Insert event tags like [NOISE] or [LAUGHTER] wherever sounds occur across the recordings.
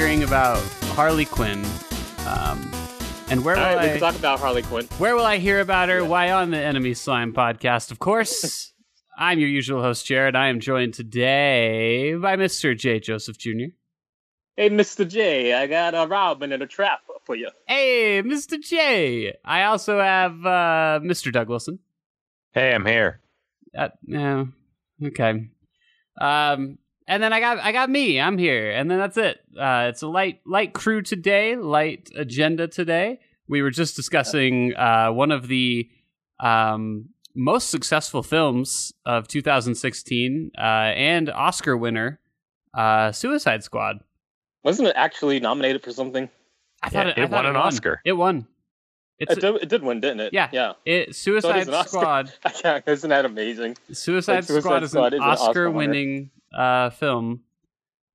interested in hearing about Harley Quinn. Um, and where will All right, we I can talk about Harley Quinn. where will I hear about her? Why on the Enemy Slime podcast? Of course, [LAUGHS] I'm your usual host, Jared. I am joined today by Mr. J. Joseph Jr. Hey, Mr. J, I got a Robin in a trap for you. Hey, Mr. J. I also have uh, Mr. Doug Wilson. Hey, I'm here. Uh, no, okay. Um, and then I got I got me. I'm here, and then that's it. Uh, it's a light light crew today, light agenda today. We were just discussing uh, one of the um, most successful films of 2016 uh, and Oscar winner, uh, Suicide Squad. Wasn't it actually nominated for something? I thought Yeah, it, I it thought won an won. Oscar. It won. It's It did, it did win, didn't it? Yeah. Yeah. it So Suicide is an Oscar. Squad. [LAUGHS] Isn't that amazing? Suicide, Like, Suicide Squad is Squad an is an Oscar Oscar-winning uh, film.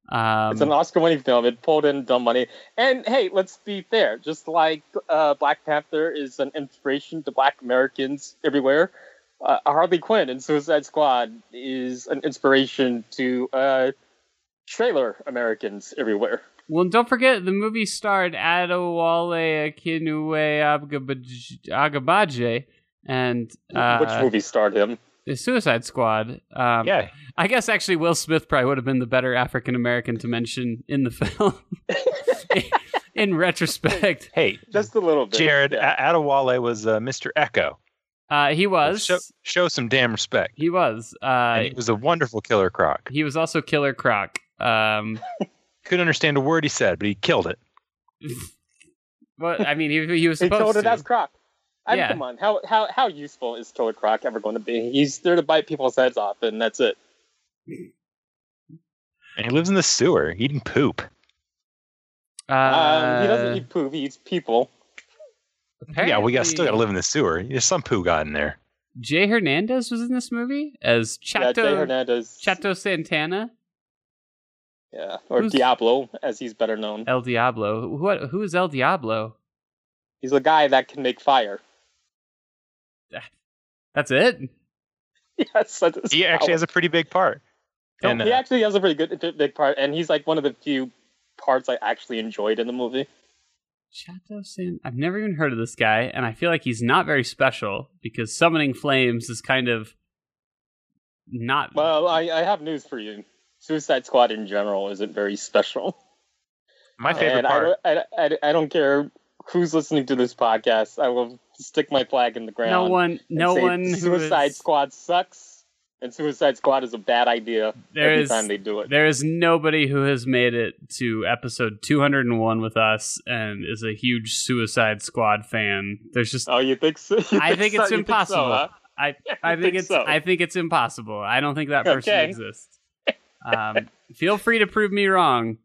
Um, It's an Oscar-winning film. It pulled in dumb money. And hey, let's be fair. Just like uh, Black Panther is an inspiration to Black Americans everywhere, uh, Harley Quinn and Suicide Squad is an inspiration to uh, trailer Americans everywhere. Well, don't forget the movie starred Adewale Akinwumi Agabaj- Agabaje and uh, Which movie starred him? The Suicide Squad. Um, Yeah, I guess actually Will Smith probably would have been the better African American to mention in the [LAUGHS] film. [LAUGHS] in retrospect, hey, Just a little bit. Jared Yeah. A- Adewale was uh, Mr. Eko. uh, he was. Show, show some damn respect. He was. Uh, and he was a wonderful killer croc. he was also Killer Croc. Um, [LAUGHS] Couldn't understand a word he said, but he killed it. but I mean, he, he was He supposed told it to. as Croc. I mean, Yeah. come on. How how how useful is Killer Croc ever going to be? He's there to bite people's heads off, and that's it. And he lives in the sewer eating poop. Uh, um, he doesn't eat poop. He eats people. yeah, we got still got to live in the sewer. There's some poo got in there. Jay Hernandez was in this movie as yeah, Jay Chato Hernandez. Chato Santana, Yeah, or Who's- Diablo, as he's better known. El Diablo. What? Who is El Diablo? He's a guy that can make fire. That's it. yes, that's his He actually has a pretty big part. No, And, he uh, actually has a pretty good big part, and he's like one of the few parts I actually enjoyed in the movie. Chato San. I've never even heard of this guy, and I feel like he's not very special because summoning flames is kind of not. Well, I, I have news for you. Suicide Squad in general isn't very special. my favorite and part. I, don't- I, I, I don't care who's listening to this podcast. I will stick my flag in the ground. no one. No one. Suicide is- Squad sucks, and Suicide Squad is a bad idea There every is- time they do it. There is nobody who has made it to episode 201 with us and is a huge Suicide Squad fan. There's just Oh, you think so? You I think so? it's [LAUGHS] You so, impossible. huh? I [LAUGHS] I think, think it's so? I think it's impossible. I don't think that person Okay. exists. Um, [LAUGHS] feel free to prove me wrong,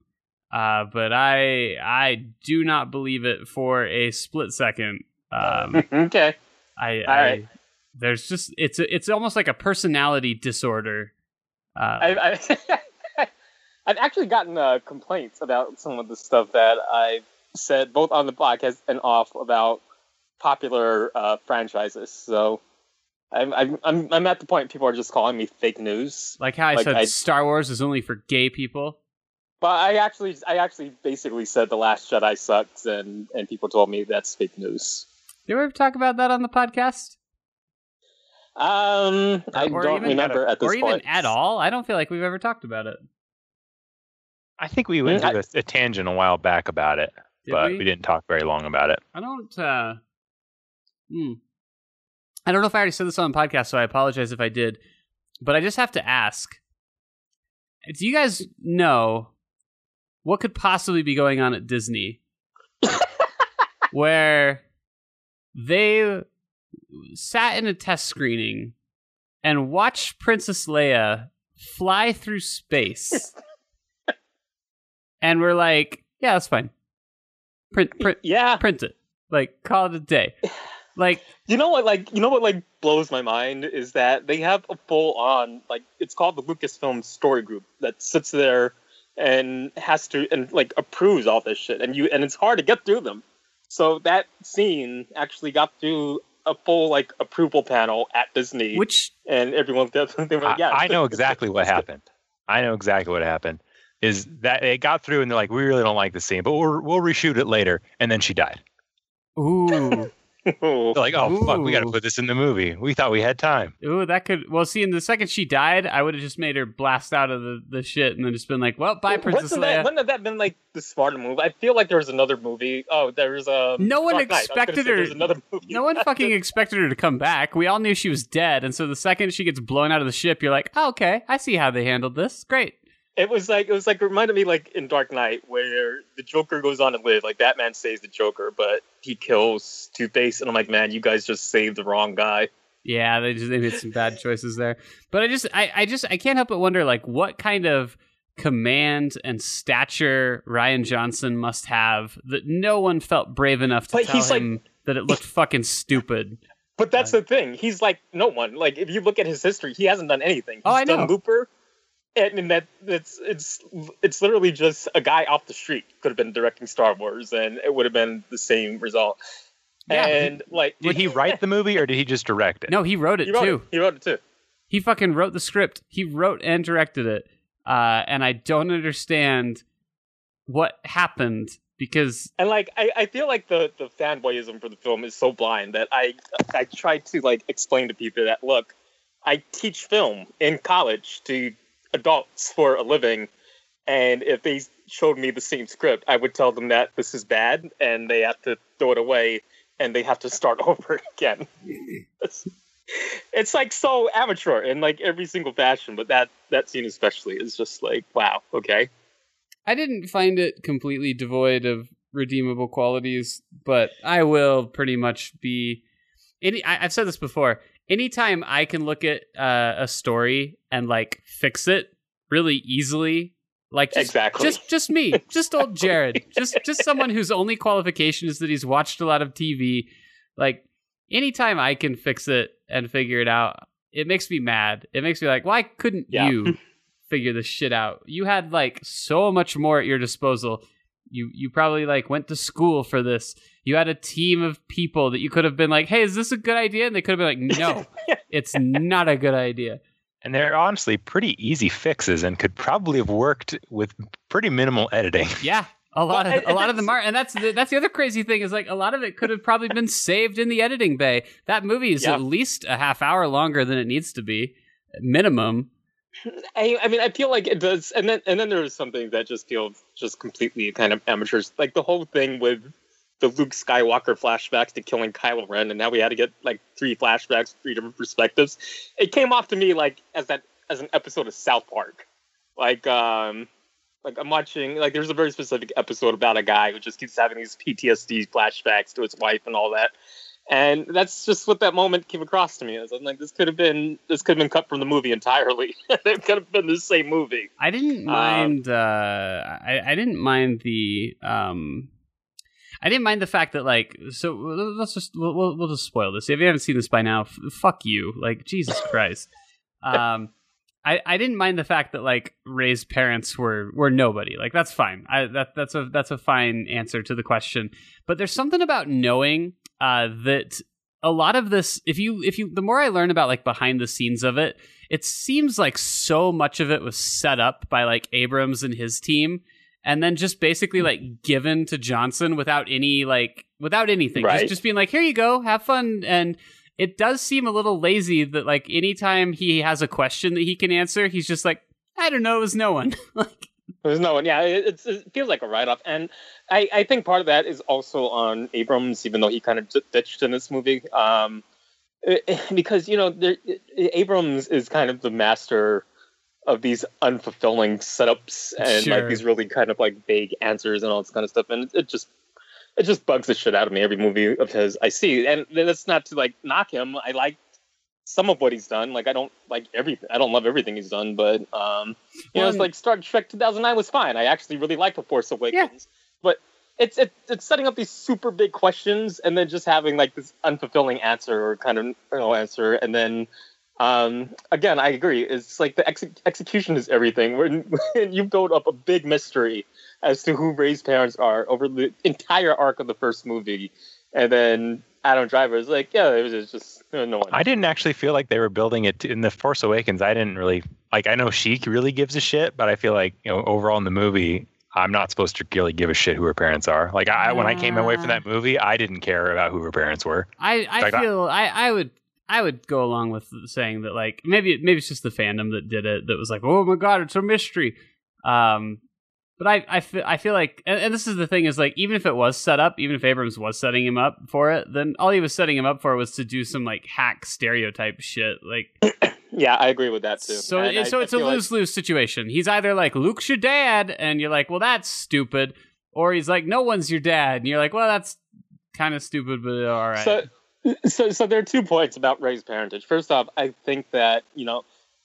uh, but I I do not believe it for a split second. Um, [LAUGHS] okay. I, All I right. there's just it's a, it's almost like a personality disorder. Uh, I, I, [LAUGHS] I've actually gotten uh, complaints about some of the stuff that I've said both on the podcast and off about popular uh, franchises. So I'm, I'm I'm I'm at the point people are just calling me fake news. like how I like said, I- Star Wars is only for gay people. But I actually I actually basically said the Last Jedi sucks, and and people told me that's fake news. Did we ever talk about that on the podcast? Um, I Or don't remember at this or even point. at all? I don't feel like we've ever talked about it. I think we went Mm, through a, a tangent a while back about it, Did but we? we? didn't talk very long about it. I don't. uh hmm. I don't know if I already said this on the podcast, so I apologize if I did. But I just have to ask: Do you guys know what could possibly be going on at Disney, [LAUGHS] where they sat in a test screening and watched Princess Leia fly through space, [LAUGHS] and we're like, "Yeah, that's fine. Print, print, Yeah, print it. Like call it a day. [SIGHS] Like You know what? Like, you know what? Like, blows my mind is that they have a full on like it's called the Lucasfilm Story Group that sits there and has to and like approves all this shit, and you and it's hard to get through them. So that scene actually got through a full like approval panel at Disney, which and everyone [LAUGHS] they were like, yeah, I know exactly what happened. I know exactly what happened. is that it got through and they're like, we really don't like the scene, but we'll we'll reshoot it later, and then she died. Ooh, Oh, They're [LAUGHS] like, oh fuck, we got to put this in the movie. We thought we had time. ooh, that could. Well, see, in the second she died, I would have just made her blast out of the, the shit and then just been like, "Well, bye, Princess Wasn't Leia." that, wouldn't have that been like the smarter move? I feel like there was another movie. Oh, there was a. No one Dark Knight. I was gonna expected her- another movie. No one [LAUGHS] fucking expected her to come back. We all knew she was dead, and so the second she gets blown out of the ship, you're like, oh, "Okay, I see how they handled this. Great." It was like it was like it reminded me like in Dark Knight where the Joker goes on to live. Like Batman saves the Joker, but he kills Two Face, and I'm like, man, you guys just saved the wrong guy. Yeah, they just they made some bad choices there. But I just I, I just I can't help but wonder like what kind of command and stature Rian Johnson must have that no one felt brave enough to But tell he's, like- him that it looked fucking stupid. But that's the thing. He's like no one. Like if you look at his history, he hasn't done anything. Oh, he's Oh, I know. Looper, and, and that it's it's it's literally just a guy off the street could have been directing Star Wars, and it would have been the same result. Yeah. and like, Did he write the movie or did he just direct it? No, he wrote it He wrote too. it. He wrote it too. He fucking wrote the script. He wrote and directed it. Uh, and I don't understand what happened because And like I, I feel like the the fanboyism for the film is so blind that I I try to like explain to people that look, I teach film in college to adults for a living, and if they showed me the same script, I would tell them that this is bad and they have to throw it away and they have to start [LAUGHS] over again. it's, [LAUGHS] it's like so amateur in like every single fashion, but that that scene especially is just like wow, okay. I didn't find it completely devoid of redeemable qualities, but I will pretty much be. Any, I, I've said this before. Anytime I can look at uh, a story and like fix it really easily, like just, Exactly. just just me, just old Jared, just just someone whose only qualification is that he's watched a lot of TV. Like anytime I can fix it and figure it out, it makes me mad. It makes me like, why couldn't Yeah. you [LAUGHS] figure this shit out? You had like so much more at your disposal. You you probably like went to school for this. You had a team of people that you could have been like, "Hey, is this a good idea?" And they could have been like, "No, [LAUGHS] it's not a good idea." And they're honestly pretty easy fixes and could probably have worked with pretty minimal editing. [LAUGHS] Yeah, a lot Well, of a lot of them are, and that's the, that's the other crazy thing is like a lot of it could have probably been saved in the editing bay. That movie is Yeah. at least a half hour longer than it needs to be, minimum. I, I mean, I feel like it does, and then and then there's something that just feel just completely kind of amateurs, like the whole thing with the Luke Skywalker flashbacks to killing Kylo Ren, and now we had to get like three flashbacks, three different perspectives. It came off to me like as that as an episode of South Park, like um, like I'm watching like there's a very specific episode about a guy who just keeps having these PTSD flashbacks to his wife and all that. And that's just what that moment came across to me as. I'm like, this could have been this could have been cut from the movie entirely. [LAUGHS] it could have been the same movie. I didn't Um, mind. uh, I I didn't mind the. Um, I didn't mind the fact that like. So let's just we'll we'll, we'll just spoil this. If you haven't seen this by now, f- fuck you. Like Jesus [LAUGHS] Christ. Um, I I didn't mind the fact that like Rey's parents were were nobody. Like that's fine. I that that's a that's a fine answer to the question. But there's something about knowing uh, that a lot of this if you if you the more i learn about like behind the scenes of it it seems like so much of it was set up by like abrams and his team and then just basically like given to johnson without any like without anything. Right. just, just being like here you go have fun and it does seem a little lazy that like anytime he has a question that he can answer he's just like i don't know it was no one. [LAUGHS] Like There's no one. Yeah, it, it's, it feels like a write off, and I, I think part of that is also on Abrams, even though he kind of ditched in this movie, um, eh, eh, because you know there, eh, Abrams is kind of the master of these unfulfilling setups and Sure. like these really kind of like vague answers and all this kind of stuff, and it, it just it just bugs the shit out of me every movie of his I see, and that's not to like knock him. I like some of what he's done. Like I don't like everything. I don't love everything he's done, but um, you know, it's like Star Trek 2009 was fine. I actually really liked The Force Awakens, but it's it, it's setting up these super big questions and then just having like this unfulfilling answer or kind of you know answer, and then um, again, I agree. It's like the ex- execution is everything. When, when you build up a big mystery as to who Rey's parents are over the entire arc of the first movie, and then Adam Driver is like, yeah, it was just no one. I didn't actually feel like they were building it to, in the Force Awakens. I didn't really like. I know she really gives a shit, but I feel like you know overall in the movie, I'm not supposed to really give a shit who her parents are. Like I, when I came away from that movie, I didn't care about who her parents were. I, I Like, feel I, I would I would go along with saying that like maybe maybe it's just the fandom that did it that was like oh my god it's a mystery, um, but I I feel I feel like and, and this is the thing is like even if it was set up even if Abrams was setting him up for it then all he was setting him up for was to do some like hack stereotype shit like [CLEARS THROAT] yeah, I agree with that too. so it- so I it's a feel like- lose lose situation. He's either like Luke's your dad, and you're like, well, that's stupid, or he's like, no one's your dad, and you're like, well, that's kind of stupid, but uh, all right. So, so, so there are two points about Rey's parentage. First off, I think that you know,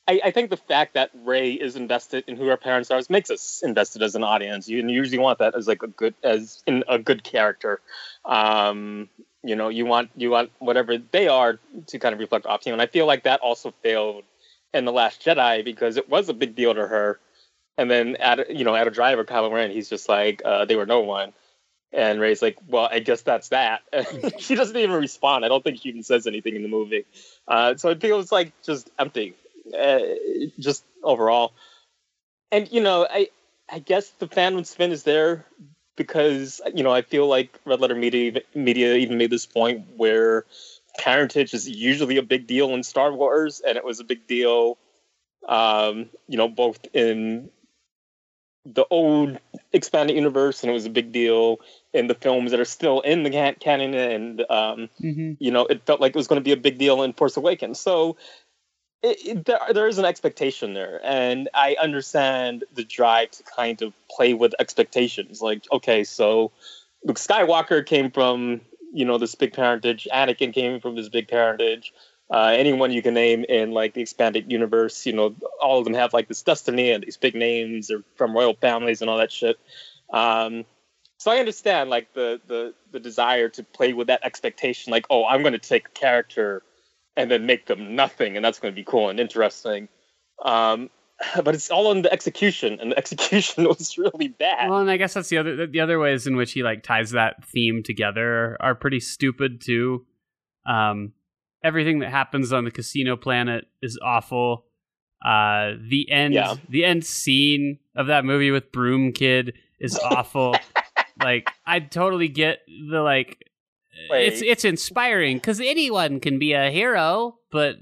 I, I think the fact that Rey is invested in who her parents are makes us invested as an audience. You usually want that as like a good as in a good character. Um, you know, you want you want whatever they are to kind of reflect off you. And I feel like that also failed in the Last Jedi because it was a big deal to her. And then at you know Adam Driver Kylo Ren, he's just like uh, they were no one. And Rey's like, well, I guess that's that. [LAUGHS] she doesn't even respond. I don't think she even says anything in the movie. Uh, so it feels like just empty, uh, just overall. And you know, I I guess the fandom spin is there because you know I feel like Red Letter Media Media even made this point where parentage is usually a big deal in Star Wars, and it was a big deal, um, you know, both in the old expanded universe, and it was a big deal in the films that are still in the can- canon, and um, Mhm. you know, it felt like it was going to be a big deal in Force Awakens. So it, it, there, there is an expectation there, and I understand the drive to kind of play with expectations. Like, okay, so Luke Skywalker came from you know this big parentage, Anakin came from this big parentage. Uh, anyone you can name in like the expanded universe, you know, all of them have like this destiny and these big names. They're from royal families and all that shit. Um, so I understand like the the the desire to play with that expectation, like, oh, I'm going to take a character and then make them nothing, and that's going to be cool and interesting. Um, but it's all in the execution, and the [LAUGHS] execution was really bad. Well, and I guess that's the other the other ways in which he like ties that theme together are pretty stupid too. Um, everything that happens on the casino planet is awful. Uh, the end Yeah. the end scene of that movie with Broom Kid is awful. [LAUGHS] like I totally get the like. It's it's inspiring because anyone can be a hero, but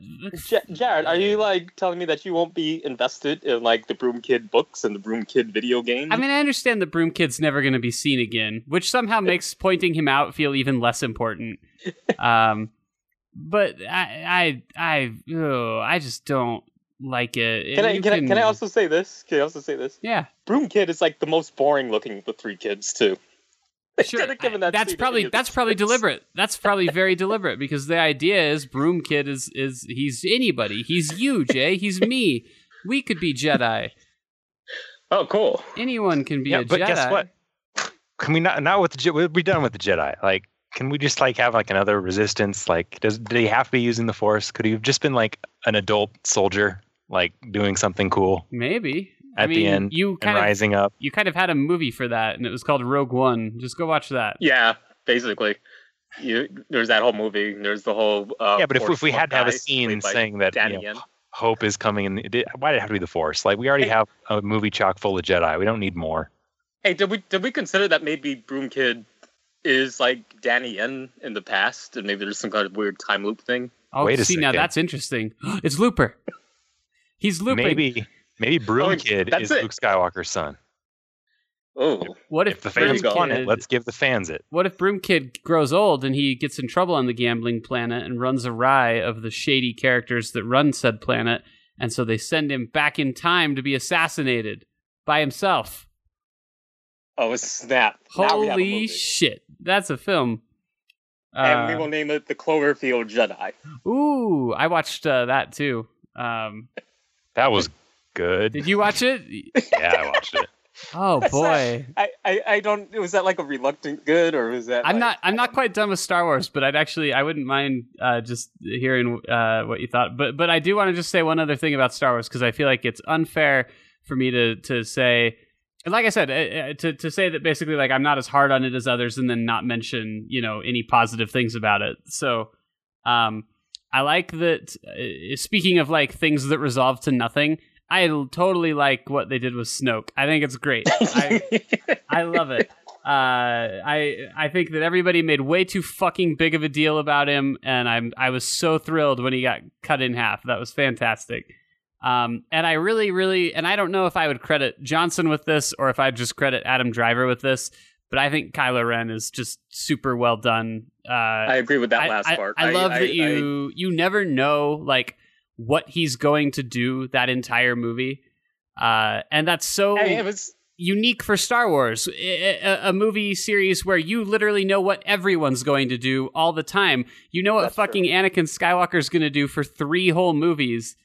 Ja- Jared, are you like telling me that you won't be invested in like the Broom Kid books and the Broom Kid video game? I mean, I understand the Broom Kid's never going to be seen again, which somehow [LAUGHS] makes pointing him out feel even less important. Um, but I, I, I, ugh, I just don't like it. can I You can, I can I also say this? Can I also say this? Yeah, Broom Kid is like the most boring looking of the three kids too. [LAUGHS] They sure. that that's probably that's probably deliberate. That's probably very deliberate because the idea is Broom Kid is is he's anybody. He's you, Jay. He's me. We could be Jedi. Oh, cool. Anyone can be yeah, a but Jedi. But guess what? Can we not not with the we'll be done with the Jedi? Like, can we just like have like another resistance? Like, does did he have to be using the Force? Could he have just been like an adult soldier, like doing something cool Maybe I at mean, the end You and kind of rising up? you kind of had a movie for that, and it was called Rogue One. Just go watch that. Yeah, basically. You, there's that whole movie. There's the whole. Uh, yeah, but if, if we had to have a scene saying that you Danny know, hope is coming, and it, why did it have to be the Force? Like, we already Hey. have a movie chock full of Jedi. We don't need more. Hey, did we did we consider that maybe Broom Kid is like Danny Yen in the past, and maybe there's some kind of weird time loop thing? Oh, Wait a see now that's interesting. [GASPS] it's Looper. He's looping. Maybe maybe Broom Oh, Kid that's is it. Luke Skywalker's son. Oh, What if, If the fans There you go. want it, let's give the fans it. What if Broom Kid grows old and he gets in trouble on the gambling planet and runs awry of the shady characters that run said planet, and so they send him back in time to be assassinated by himself? oh snap! Now we have a Holy shit! That's a film. and we Uh, will name it the Cloverfield Jedi. ooh, I watched uh, that too. Um, That was good. did you watch it? [LAUGHS] yeah, I watched it. Oh That's boy. I, I, I don't. Was that like a reluctant good, or was that? I'm like- not. I'm not quite done with Star Wars, but I'd actually. I wouldn't mind uh, just hearing uh, what you thought. But but I do want to just say one other thing about Star Wars because I feel like it's unfair for me to to say like I said, uh, uh, to to say that basically like I'm not as hard on it as others, and then not mention you know any positive things about it. So, um, I like that. Uh, speaking of like things that resolve to nothing, I totally like what they did with Snoke. I think it's great. I, I love it. Uh, I I think that everybody made way too fucking big of a deal about him, and I'm I was so thrilled when he got cut in half. That was fantastic. Um, and I really, really, and I don't know if I would credit Johnson with this or if I'd just credit Adam Driver with this, but I think Kylo Ren is just super well done. Uh, I agree with that I, last I, part. I, love that you you never know like what he's going to do that entire movie, uh, and that's so it was unique for Star Wars, a, a, movie series where you literally know what everyone's going to do all the time. You know what that's fucking true. Anakin Skywalker's going to do for three whole movies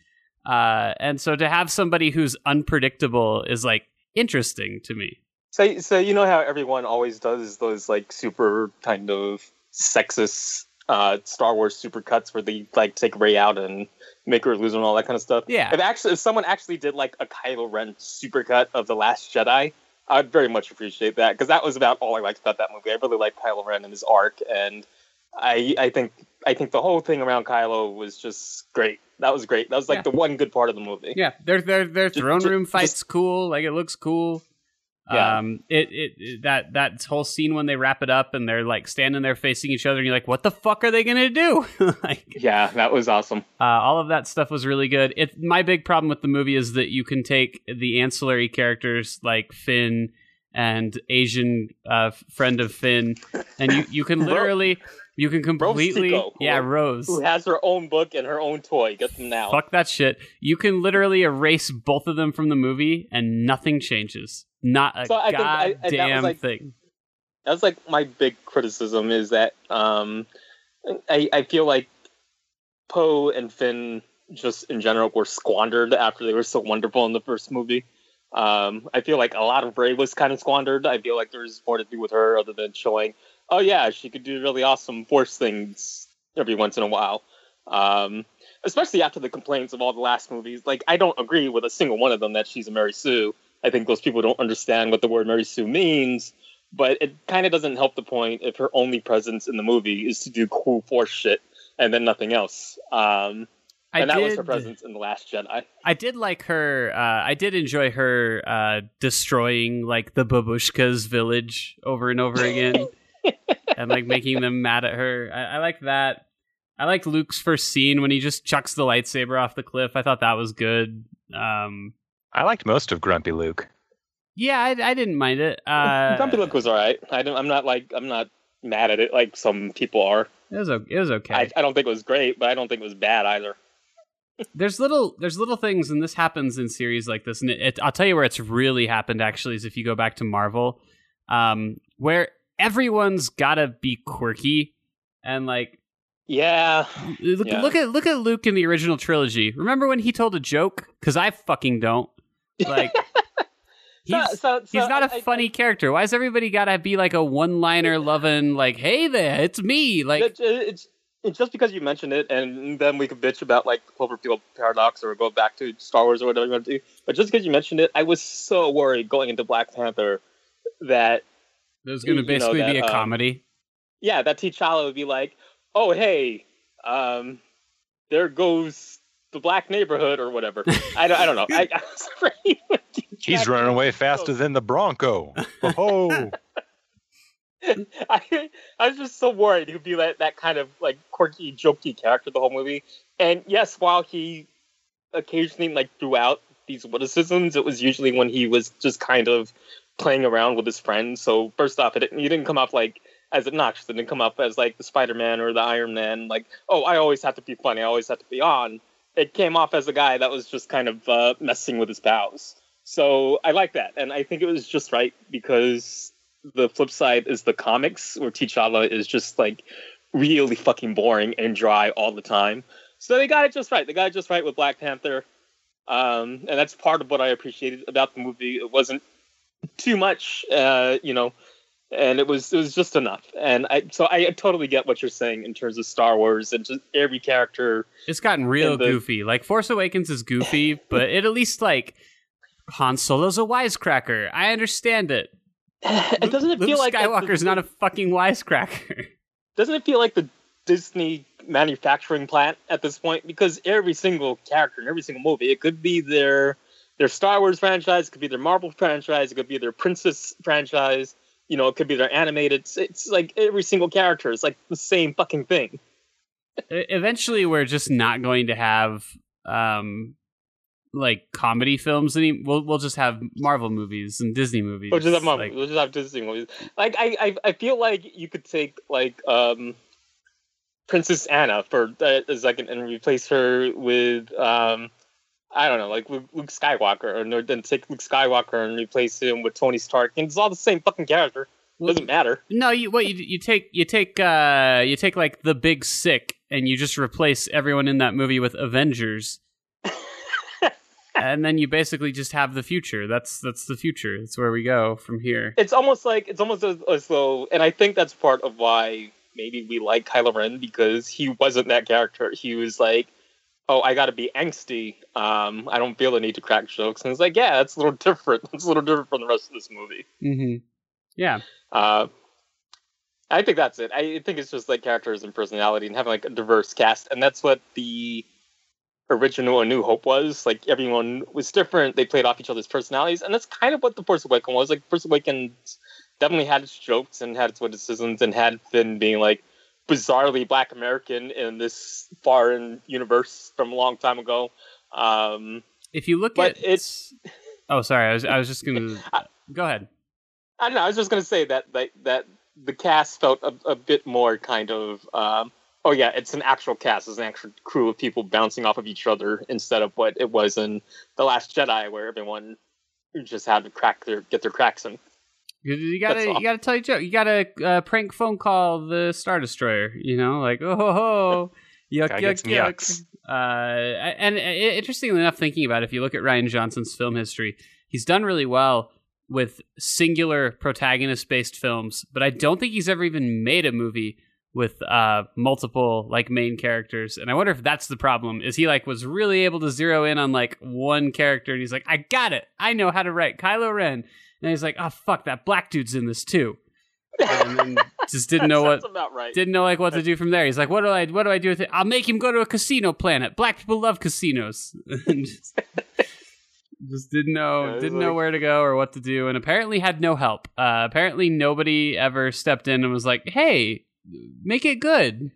uh, and so to have somebody who's unpredictable is like interesting to me. So, so you know how everyone always does those like super kind of sexist uh, Star Wars super cuts where they like take Rey out and make her lose and all that kind of stuff. Yeah. If actually, if someone actually did like a Kylo Ren super cut of the Last Jedi, I'd very much appreciate that because that was about all I liked about that movie. I really liked Kylo Ren and his arc, and I I think I think the whole thing around Kylo was just great. That was great. That was like yeah. the one good part of the movie. Yeah, their their their throne just, room just, fight's just, cool. Like it looks cool. Yeah. Um, it, it, it that that whole scene when they wrap it up and they're like standing there facing each other and you're like, what the fuck are they gonna do? [LAUGHS] like, yeah, that was awesome. Uh, all of that stuff was really good. It my big problem with the movie is that you can take the ancillary characters like Finn and Asian uh, friend of Finn, and you you can [LAUGHS] literally you can completely, Rose yeah, Rose, who has her own book and her own toy. Get them now. Fuck that shit. You can literally erase both of them from the movie, and nothing changes. Not a so goddamn like, thing. That was like my big criticism is that um, I I feel like Poe and Finn just in general were squandered after they were so wonderful in the first movie. Um, I feel like a lot of Rey was kind of squandered. I feel like there's more to do with her other than showing oh yeah, she could do really awesome force things every once in a while. Um, especially after the complaints of all the last movies. Like, I don't agree with a single one of them that she's a Mary Sue. I think those people don't understand what the word Mary Sue means, but it kind of doesn't help the point if her only presence in the movie is to do cool force shit and then nothing else. Um, and that did, was her presence in the Last Jedi. I did like her. Uh, I did enjoy her uh, destroying like the babushkas village over and over again. [LAUGHS] and like making them mad at her. I, I like that. I like Luke's first scene when he just chucks the lightsaber off the cliff. I thought that was good. Um, I liked most of Grumpy Luke. Yeah, I, I didn't mind it. Uh, Grumpy Luke was all right. I don't, I'm not like I'm not mad at it like some people are. It was it was okay. I, I don't think it was great, but I don't think it was bad either. [LAUGHS] there's little there's little things, and this happens in series like this. And it, it, I'll tell you where it's really happened. Actually, is if you go back to Marvel, um, where everyone's gotta be quirky and like yeah. Look, yeah. look at look at Luke in the original trilogy. Remember when he told a joke? Because I fucking don't. Like [LAUGHS] he's, so, so, he's not a I, funny I, character. Why does everybody gotta be like a one liner loving like, hey there, it's me? Like it's, it's, it's just because you mentioned it, and then we could bitch about like the Cloverfield paradox or go back to Star Wars or whatever you want to do. But just because you mentioned it, I was so worried going into Black Panther that there's going to basically know, that, be a um, comedy. Yeah, that T'Challa would be like, "Oh, hey, um, there goes the black neighborhood or whatever." [LAUGHS] I don't, I don't know. I, I [LAUGHS] He's running away faster than the Bronco. [LAUGHS] Oh. I, I was just so worried he'd be that, that kind of like quirky, jokey character the whole movie. And yes, while he occasionally like threw out these witticisms, it was usually when he was just kind of playing around with his friends. So first off, it you didn't come off like as obnoxious. It didn't come up as like the Spider Man or the Iron Man. Like, oh, I always have to be funny. I always have to be on. It came off as a guy that was just kind of uh, messing with his pals. So I like that, and I think it was just right because the flip side is the comics where T'Challa is just like really fucking boring and dry all the time. So they got it just right. They got it just right with Black Panther. Um, and that's part of what I appreciated about the movie. It wasn't too much, uh, you know, and it was it was just enough. And I so I totally get what you're saying in terms of Star Wars and just every character. It's gotten real the, goofy. Like Force Awakens is goofy, [LAUGHS] but it at least like Han Solo's a wisecracker. I understand it. [LAUGHS] it doesn't it Luke feel like that the- Skywalker's not a fucking wisecracker. [LAUGHS] doesn't it feel like the Disney manufacturing plant at this point? Because every single character in every single movie, it could be their their Star Wars franchise, it could be their Marvel franchise, it could be their Princess franchise, you know, it could be their animated. It's, it's like every single character is like the same fucking thing. Eventually, we're just not going to have um like comedy films any. We'll we'll just have Marvel movies and Disney movies. Or just have Marvel, Like, we'll just have Disney movies. Like I, I, I feel like you could take like um, Princess Anna for uh, a second and replace her with um, I don't know, like Luke, Luke Skywalker, or then take Luke Skywalker and replace him with Tony Stark, and it's all the same fucking character. well, Doesn't matter. no, you what you you take you take uh you take like the Big Sick and you just replace everyone in that movie with Avengers. [LAUGHS] and then you basically just have the future. That's that's the future. That's where we go from here. It's almost like it's almost as, as though, and I think that's part of why maybe we like Kylo Ren because he wasn't that character. He was like, "Oh, I got to be angsty. Um, I don't feel the need to crack jokes." And it's like, yeah, that's a little [LAUGHS] different. It's a little different from the rest of this movie. Mm-hmm. Yeah. Uh, I think that's it. I think it's just like characters and personality and having like a diverse cast, and that's what the original A New Hope was. Like everyone was different. They played off each other's personalities, and that's kind of what the Force Awakens was. Like Force Awakens definitely had its jokes and had its witticisms and had Finn being like bizarrely Black American in this foreign universe from a long time ago. Um, If you look at it's- [LAUGHS] Oh, sorry. I was I was just gonna [LAUGHS] I- go ahead. I don't know. I was just gonna say that that that the cast felt a, a bit more kind of. Um, oh yeah, it's an actual cast. It's an actual crew of people bouncing off of each other instead of what it was in the Last Jedi, where everyone just had to crack their get their cracks in. You, gotta you gotta tell your joke. You gotta uh, prank phone call the Star Destroyer. You know, like oh ho ho, [LAUGHS] yuck yuck yuck. yucks. Uh, and uh, interestingly enough, thinking about it, if you look at Rian Johnson's film history, he's done really well with singular protagonist-based films, but I don't think he's ever even made a movie with uh multiple like main characters and i wonder if that's the problem is he like was really able to zero in on like one character and he's like i got it i know how to write kylo ren and he's like oh fuck that black dude's in this too [LAUGHS] and then just didn't know what right. didn't know like what to do from there. He's like, "What do I? What do I do with it? I'll make him go to a casino planet. Black people love casinos." [LAUGHS] And just, didn't know, Yeah, didn't know like- where to go or what to do, and apparently had no help. Uh, apparently, nobody ever stepped in and was like, "Hey, make it good."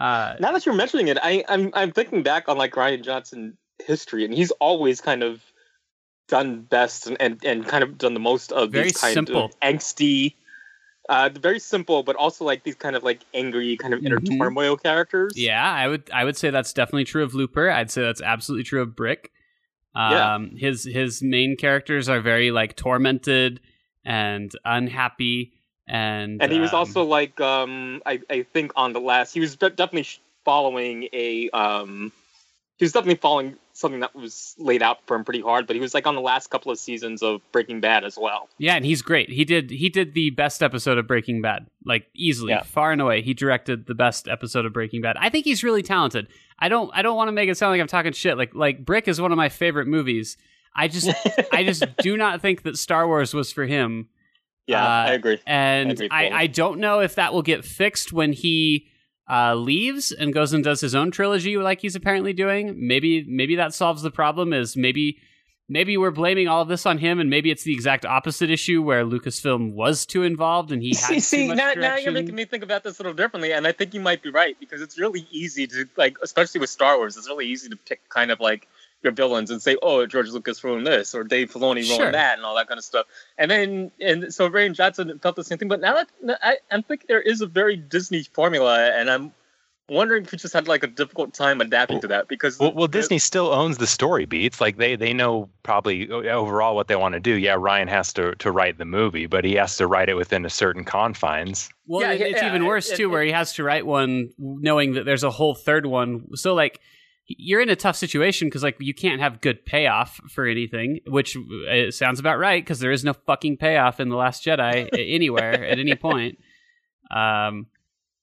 Uh, now that you're mentioning it, I, I'm I'm thinking back on like Rian Johnson history, and he's always kind of done best and, and, and kind of done the most of Very these kind simple. of angsty, uh, very simple, but also like these kind of like angry, kind of inner Mhm. turmoil characters. yeah, I would, I would say that's definitely true of Looper. I'd say that's absolutely true of Brick. Um, Yeah. his his main characters are very like tormented and unhappy, and and he was um, also like um I, I think on the last he was definitely following a um he was definitely following something that was laid out for him pretty hard but he was like on the last couple of seasons of breaking bad as well Yeah, and he's great. He did he did the best episode of Breaking Bad, like easily, Yeah. far and away. He directed the best episode of Breaking Bad. I think he's really talented. I don't I don't want to make it sound like I'm talking shit. Like like Brick is one of my favorite movies. I just I just [LAUGHS] do not think that Star Wars was for him. yeah Uh, i agree And agree I. I don't know if that will get fixed when he uh, leaves and goes and does his own trilogy like he's apparently doing. Maybe maybe that solves the problem. Is maybe maybe we're blaming all of this on him, and maybe it's the exact opposite issue where Lucasfilm was too involved and he [LAUGHS] had see, see now, now you're making me think about this a little differently and i think you might be right because it's really easy to like especially with star wars it's really easy to pick kind of like your villains and say oh george lucas ruined this or dave filoni ruined Sure. that and all that kind of stuff and then and so rian johnson felt the same thing but now that I, i'm thinking there is a very disney formula and i'm wondering if we just had like a difficult time adapting to that because Well, well, Disney still owns the story beats. Like they they know probably overall what they want to do. Yeah, Rian has to to write the movie, but he has to write it within a certain confines. Well, Yeah, it- it's yeah, even worse it- too, it- where he has to write one knowing that there's a whole third one. So like, you're in a tough situation because like you can't have good payoff for anything, which uh, sounds about right because there is no fucking payoff in the Last Jedi [LAUGHS] anywhere at any point. Um,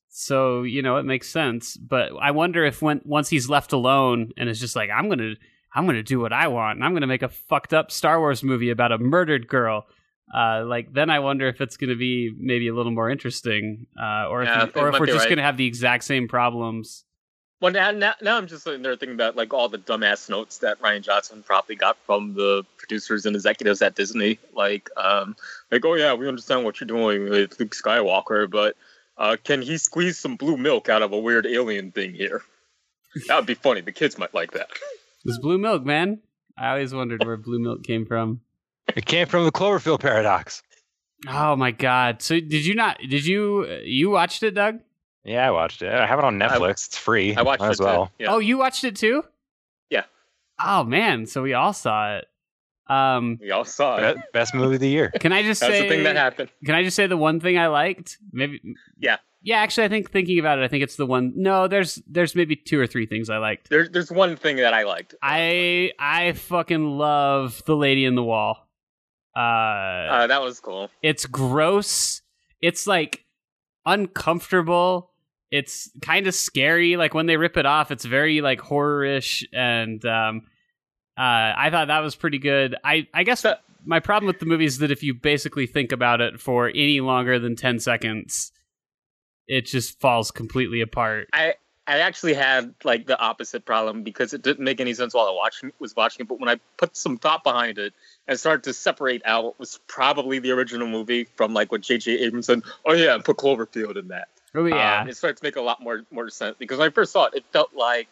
so you know it makes sense, but I wonder if when once he's left alone and is just like I'm gonna I'm gonna do what I want, and I'm gonna make a fucked up Star Wars movie about a murdered girl. Uh, like then I wonder if it's gonna be maybe a little more interesting, uh, or if Yeah, or if we're just right. gonna have the exact same problems. Well, now, now, now I'm just sitting there thinking about like all the dumbass notes that Rian Johnson probably got from the producers and executives at Disney. Like, um, like, oh yeah, we understand what you're doing with Luke Skywalker, but uh, can he squeeze some blue milk out of a weird alien thing here? That would be funny. The kids might like that. This blue milk, man. I always wondered where blue milk came from. It came from the Cloverfield paradox. Oh my god! So did you not? Did you you watched it, Doug? Yeah, I watched it. I have it on Netflix. it's free. I watched Might it as well. too. Yeah. Oh, you watched it too? Yeah. Oh man, so we all saw it. Um, We all saw it. Best movie of the year. can I just That's say the thing that happened. Can I just say the one thing I liked? Maybe. Yeah. Yeah, actually, I think thinking about it, I think it's the one. No, there's there's maybe two or three things I liked. There's there's one thing that I liked. I I fucking love the Lady in the Wall. Uh, Uh, that was cool. it's gross. It's like uncomfortable. It's kind of scary. Like when they rip it off, it's very like horror-ish, and um, uh, I thought that was pretty good. I I guess So- my problem with the movie is that if you basically think about it for any longer than ten seconds, it just falls completely apart. I I actually had like the opposite problem because it didn't make any sense while I watching was watching it. But when I put some thought behind it and started to separate out what was probably the original movie from like what J.J. Abrams said, oh yeah, and put Cloverfield in that. Oh yeah, Um, it started to make a lot more more sense because when I first saw it, it felt like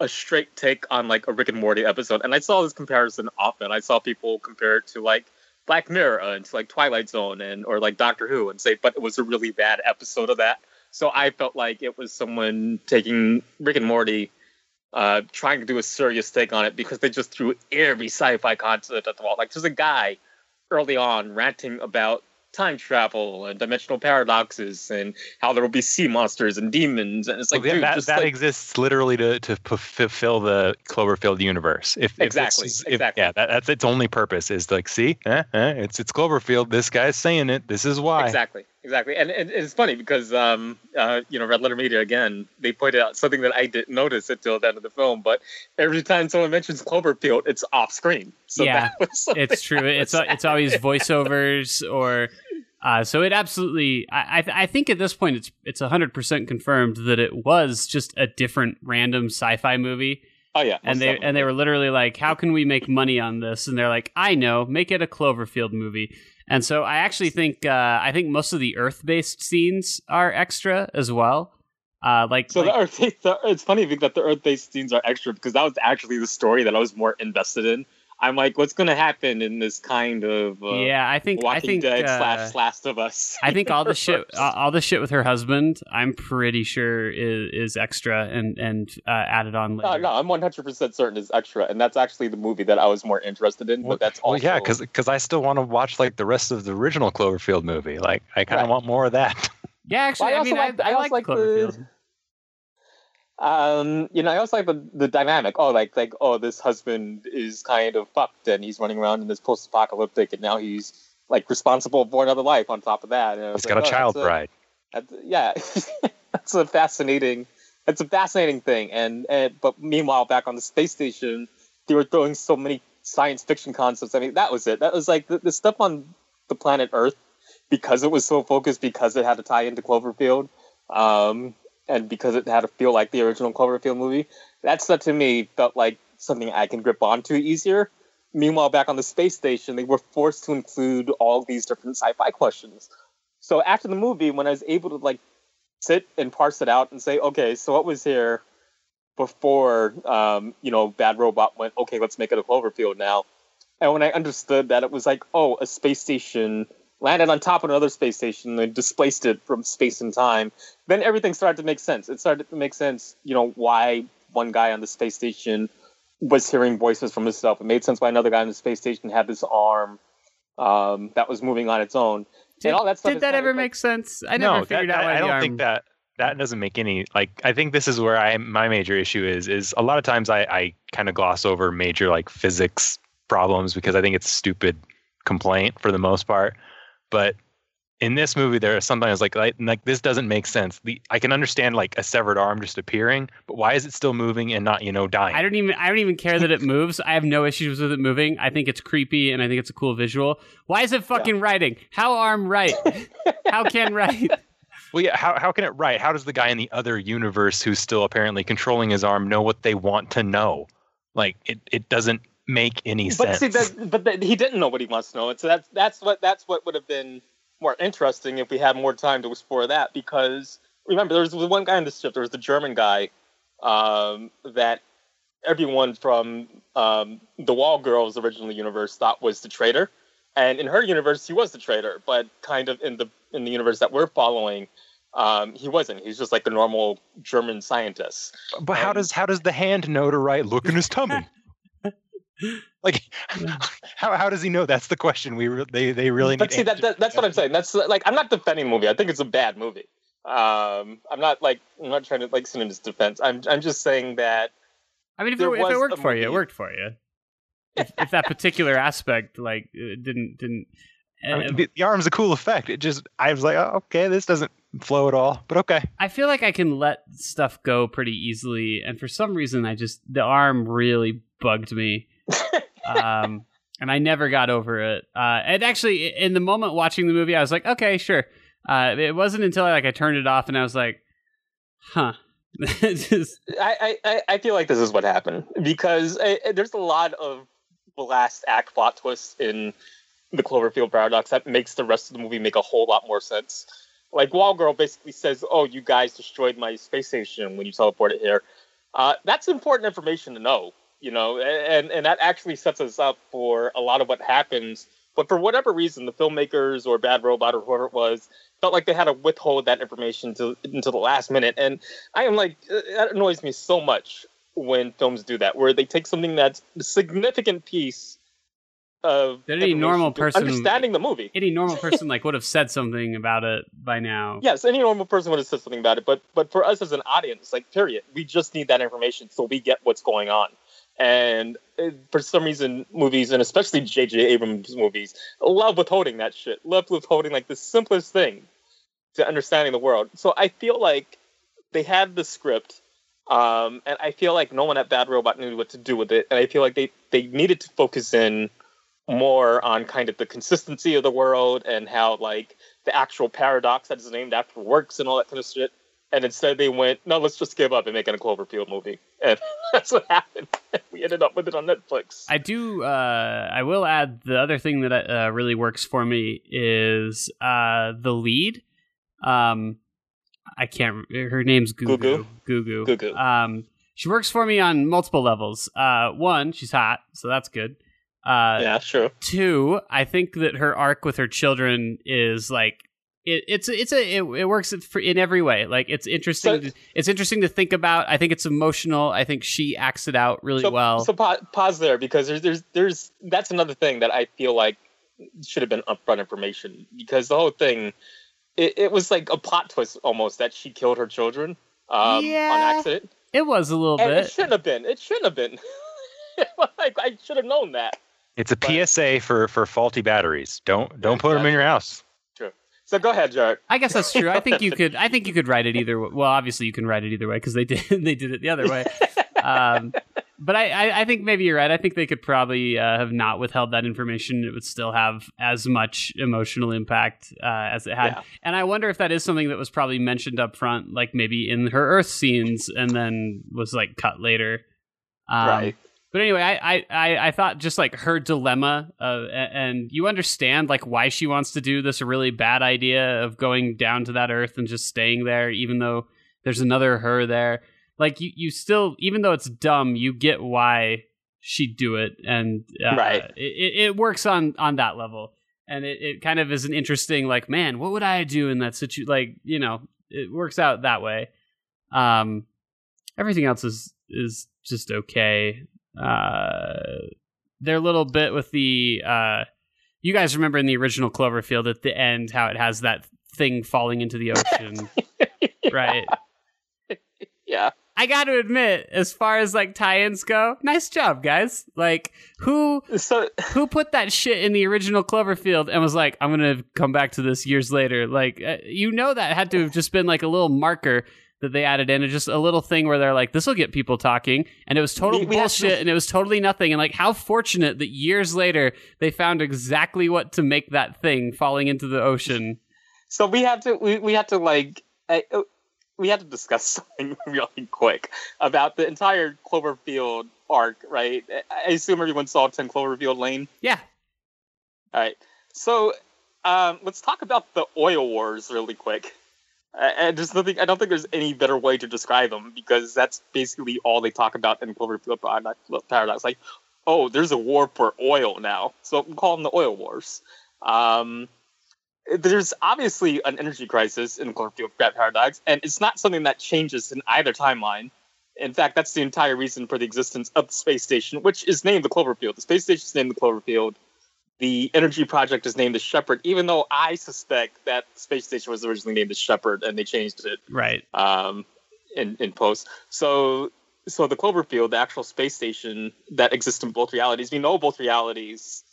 a straight take on like a Rick and Morty episode, and I saw this comparison often. I saw people compare it to like Black Mirror and to like Twilight Zone and or like Doctor Who, and say, but it was a really bad episode of that. So I felt like it was someone taking Rick and Morty, uh, trying to do a serious take on it because they just threw every sci-fi concept at the wall. Like there's a guy early on ranting about time travel and dimensional paradoxes and how there will be sea monsters and demons and it's like Well, yeah, dude, that that like, exists literally to to fulfill the Cloverfield universe. If, if Exactly, it's- if- exactly. yeah, that, that's its only purpose is like, see, eh, eh, it's it's Cloverfield. This guy's saying it. This is why. Exactly, exactly, and, and it's funny because um, uh, you know, Red Letter Media again, they pointed out something that I didn't notice until the end of the film. But every time someone mentions Cloverfield, it's off screen. So Yeah, that was [LAUGHS] it's true. It's was it's always voiceovers or. Uh, so it absolutely, I, I I think at this point it's it's hundred percent confirmed that it was just a different random sci-fi movie, Oh yeah, and they definitely. and they were literally like, how can we make money on this? And they're like, I know, make it a Cloverfield movie. And so I actually think uh, I think most of the Earth-based scenes are extra as well. Uh, like, So like- the Earth, the, it's funny that the Earth-based scenes are extra because that was actually the story that I was more invested in. I'm like, what's going to happen in this kind of uh, yeah, I think Walking I think Dead uh, slash Last of Us? I think all the [LAUGHS] shit, all all the shit with her husband, I'm pretty sure is, is extra and and uh, added on No, later. no, no, I'm 100% certain is extra, and that's actually the movie that I was more interested in. Well, but that's well, yeah, because because I still want to watch like the rest of the original Cloverfield movie. Like, I kind of Right. want more of that. Yeah, actually, Well, I I, mean, also I, like- I I also like like the- Cloverfield. Um, you know, I also like the, the dynamic. Oh, like like oh, this husband is kind of fucked, and he's running around in this post-apocalyptic, and now he's like responsible for another life. On top of that, and It's got like, a oh, child that's bride. that's- yeah, [LAUGHS] that's a fascinating. That's a fascinating thing. And, and but meanwhile, back on the space station, they were throwing so many science fiction concepts. I mean, that was it. That was like the, the stuff on the planet Earth because it was so focused because it had to tie into Cloverfield. Um, and because it had to feel like the original Cloverfield movie, that stuff to me felt like something I can grip onto easier. Meanwhile, back on the space station, they were forced to include all these different sci-fi questions. So after the movie, when I was able to like sit and parse it out and say, okay, so what was here before, um, you know, Bad Robot went, okay, let's make it a Cloverfield now. And when I understood that it was like, oh, a space station landed on top of another space station and displaced it from space and time, then everything started to make sense. It started to make sense, you know, why one guy on the space station was hearing voices from himself. It made sense why another guy on the space station had this arm um, that was moving on its own. Did, and all that stuff did that ever like- make sense? I never no, figured that, out why I the don't arm. think that that doesn't make any like. I think this is where I my major issue is is a lot of times I I kind of gloss over major like physics problems because I think it's stupid complaint for the most part, but in this movie there is something I was like, like like this doesn't make sense. The I can understand like a severed arm just appearing, but why is it still moving and not you know dying? I don't even I don't even care that it [LAUGHS] moves. I have no issues with it moving. I think it's creepy and I think it's a cool visual. Why is it fucking writing? How arm right? How can [LAUGHS] write? Well, yeah. How how can it write? How does the guy in the other universe who's still apparently controlling his arm know what they want to know? Like it it doesn't make any But sense. see, that, but that, he didn't know what he wants to know, and so that's that's what that's what would have been more interesting if we had more time to explore that. Because remember, there was one guy in the ship. There was the German guy um, that everyone from um, the Wall Girls original universe thought was the traitor, and in her universe, he was the traitor. But kind of in the in the universe that we're following. Um, he wasn't. He's just like a normal German scientist. but how um, does how does the hand know to write? Look in his tummy. [LAUGHS] [LAUGHS] like [LAUGHS] how how does he know? That's the question. We re- they they really need. But see, that, that that's what I'm saying. That's like I'm not defending the movie. I think it's a bad movie. Um, I'm not like I'm not trying to like sit in his defense. I'm I'm just saying that I mean, if, There it, if it worked a for you, it worked for you. If, if that particular aspect like uh, didn't didn't. I mean, uh, the, the arm's a cool effect. It just I was like, oh, okay, this doesn't flow at all, but okay. I feel like I can let stuff go pretty easily, and for some reason, I just the arm really bugged me, um, and I never got over it. Uh, and actually, in the moment watching the movie, I was like, okay, sure. Uh, it wasn't until I like I turned it off and I was like, huh. [LAUGHS] Just- I, I- I I feel like this is what happened because uh, uh, there's a lot of last act plot twists in the Cloverfield paradox that makes the rest of the movie make a whole lot more sense. Like Wall Girl basically says, "Oh, you guys destroyed my space station when you teleported here." Uh, that's important information to know, you know, and and that actually sets us up for a lot of what happens. But for whatever reason, the filmmakers or Bad Robot or whoever it was felt like they had to withhold that information to, until the last minute. And I am like, uh, that annoys me so much when films do that, where they take something that's a significant piece of That any normal person- understanding the movie. any normal [LAUGHS] person like would have said something about it by now. Yes, any normal person would have said something about it, but but for us as an audience, like period, we just need that information so we get what's going on. And uh, for some reason, movies and especially J.J. Abrams movies love withholding that shit. Love withholding like the simplest thing to understanding the world. So I feel like they had the script, um, and I feel like no one at Bad Robot knew what to do with it. And I feel like they they needed to focus in more on kind of the consistency of the world and how like the actual paradox that is named after works and all that kind of shit. And instead they went, no, let's just give up and make it a Cloverfield movie. And [LAUGHS] that's what happened. [LAUGHS] we ended up with it on Netflix. I do. Uh, I will add the other thing that uh, really works for me is uh, the lead. Um, I can't. Her name's Gugu. Gugu? Gugu. Gugu. Um, she works for me on multiple levels. Uh, one, she's hot, so that's good. Uh, yeah, sure. Two, I think that her arc with her children is like it, it's it's a it, it works in every way. Like it's interesting. So- to, it's interesting to think about. I think it's emotional. I think she acts it out really so, well. So pa- pause there because there's there's there's that's another thing that I feel like should have been upfront information because the whole thing it, it was like a plot twist almost that she killed her children um, Yeah. on accident. it was a little And bit. it shouldn't have been. It shouldn't have been. [LAUGHS] like I should have known that. It's a But- PSA for for faulty batteries. Don't don't put them in your house. So go ahead, Jared. I guess that's true. I think you could. I think you could write it either. way. Well, obviously you can write it either way because they did. [LAUGHS] They did it the other way. Um, but I, I, I think maybe you're right. I think they could probably uh, have not withheld that information. It would still have as much emotional impact uh, as it had. Yeah. And I wonder if that is something that was probably mentioned up front, like maybe in her Earth scenes, and then was like cut later. Um, right. But anyway, I, I, I, thought just like her dilemma, uh, and you understand like why she wants to do this really bad idea of going down to that Earth and just staying there, even though there's another her there. Like you, you still, even though it's dumb, you get why she'd do it, and uh, Right. it, it it works on on that level, and it, it kind of is an interesting like, man, what would I do in that situation? Like, you know, it works out that way. Um, everything else is is just okay uh their little bit with the uh you guys remember in the original cloverfield at the end how it has that thing falling into the ocean [LAUGHS] right Yeah. i I got to admit, as far as like tie-ins go, nice job, guys. Like, who So who put that shit in the original Cloverfield and was like, I'm gonna come back to this years later? Like, uh, you know, that had to have just been like a little marker that they added in, and just a little thing where they're like, this will get people talking, and it was total We- we have to- bullshit, and it was totally nothing. And like, how fortunate that years later they found exactly what to make that thing falling into the ocean. so we have to we, we have to like I, uh, we had to discuss [LAUGHS] something really quick about the entire Cloverfield arc, right? I- assume everyone saw Ten Cloverfield Lane. Yeah, All right. So um, let's talk about the oil wars really quick. Uh, and there's nothing. I don't think there's any better way to describe them because that's basically all they talk about in Cloverfield Paradox. Paradox. Like, oh, there's a war for oil now, so we call them the oil wars. Um, there's obviously an energy crisis in Cloverfield Paradox, and it's not something that changes in either timeline. In fact, that's the entire reason for the existence of the space station, which is named the Cloverfield. The space station is named the Cloverfield the energy project is named the Shepherd, even though I suspect that space station was originally named the Shepherd and they changed it right. um, in in post. So so the Cloverfield, the actual space station that exists in both realities, we know both realities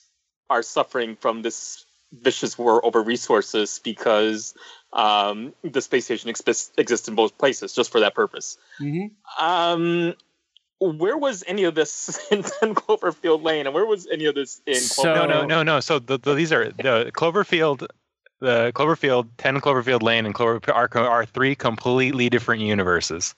are suffering from this vicious war over resources because um, the space station exis- exists in both places just for that purpose. hmm Um, where was any of this [LAUGHS] in 10 Cloverfield Lane, and where was any of this in So- No, no, no, no. So the, the, these are the Cloverfield, the Cloverfield, ten Cloverfield Lane, and Clover are, are three completely different universes.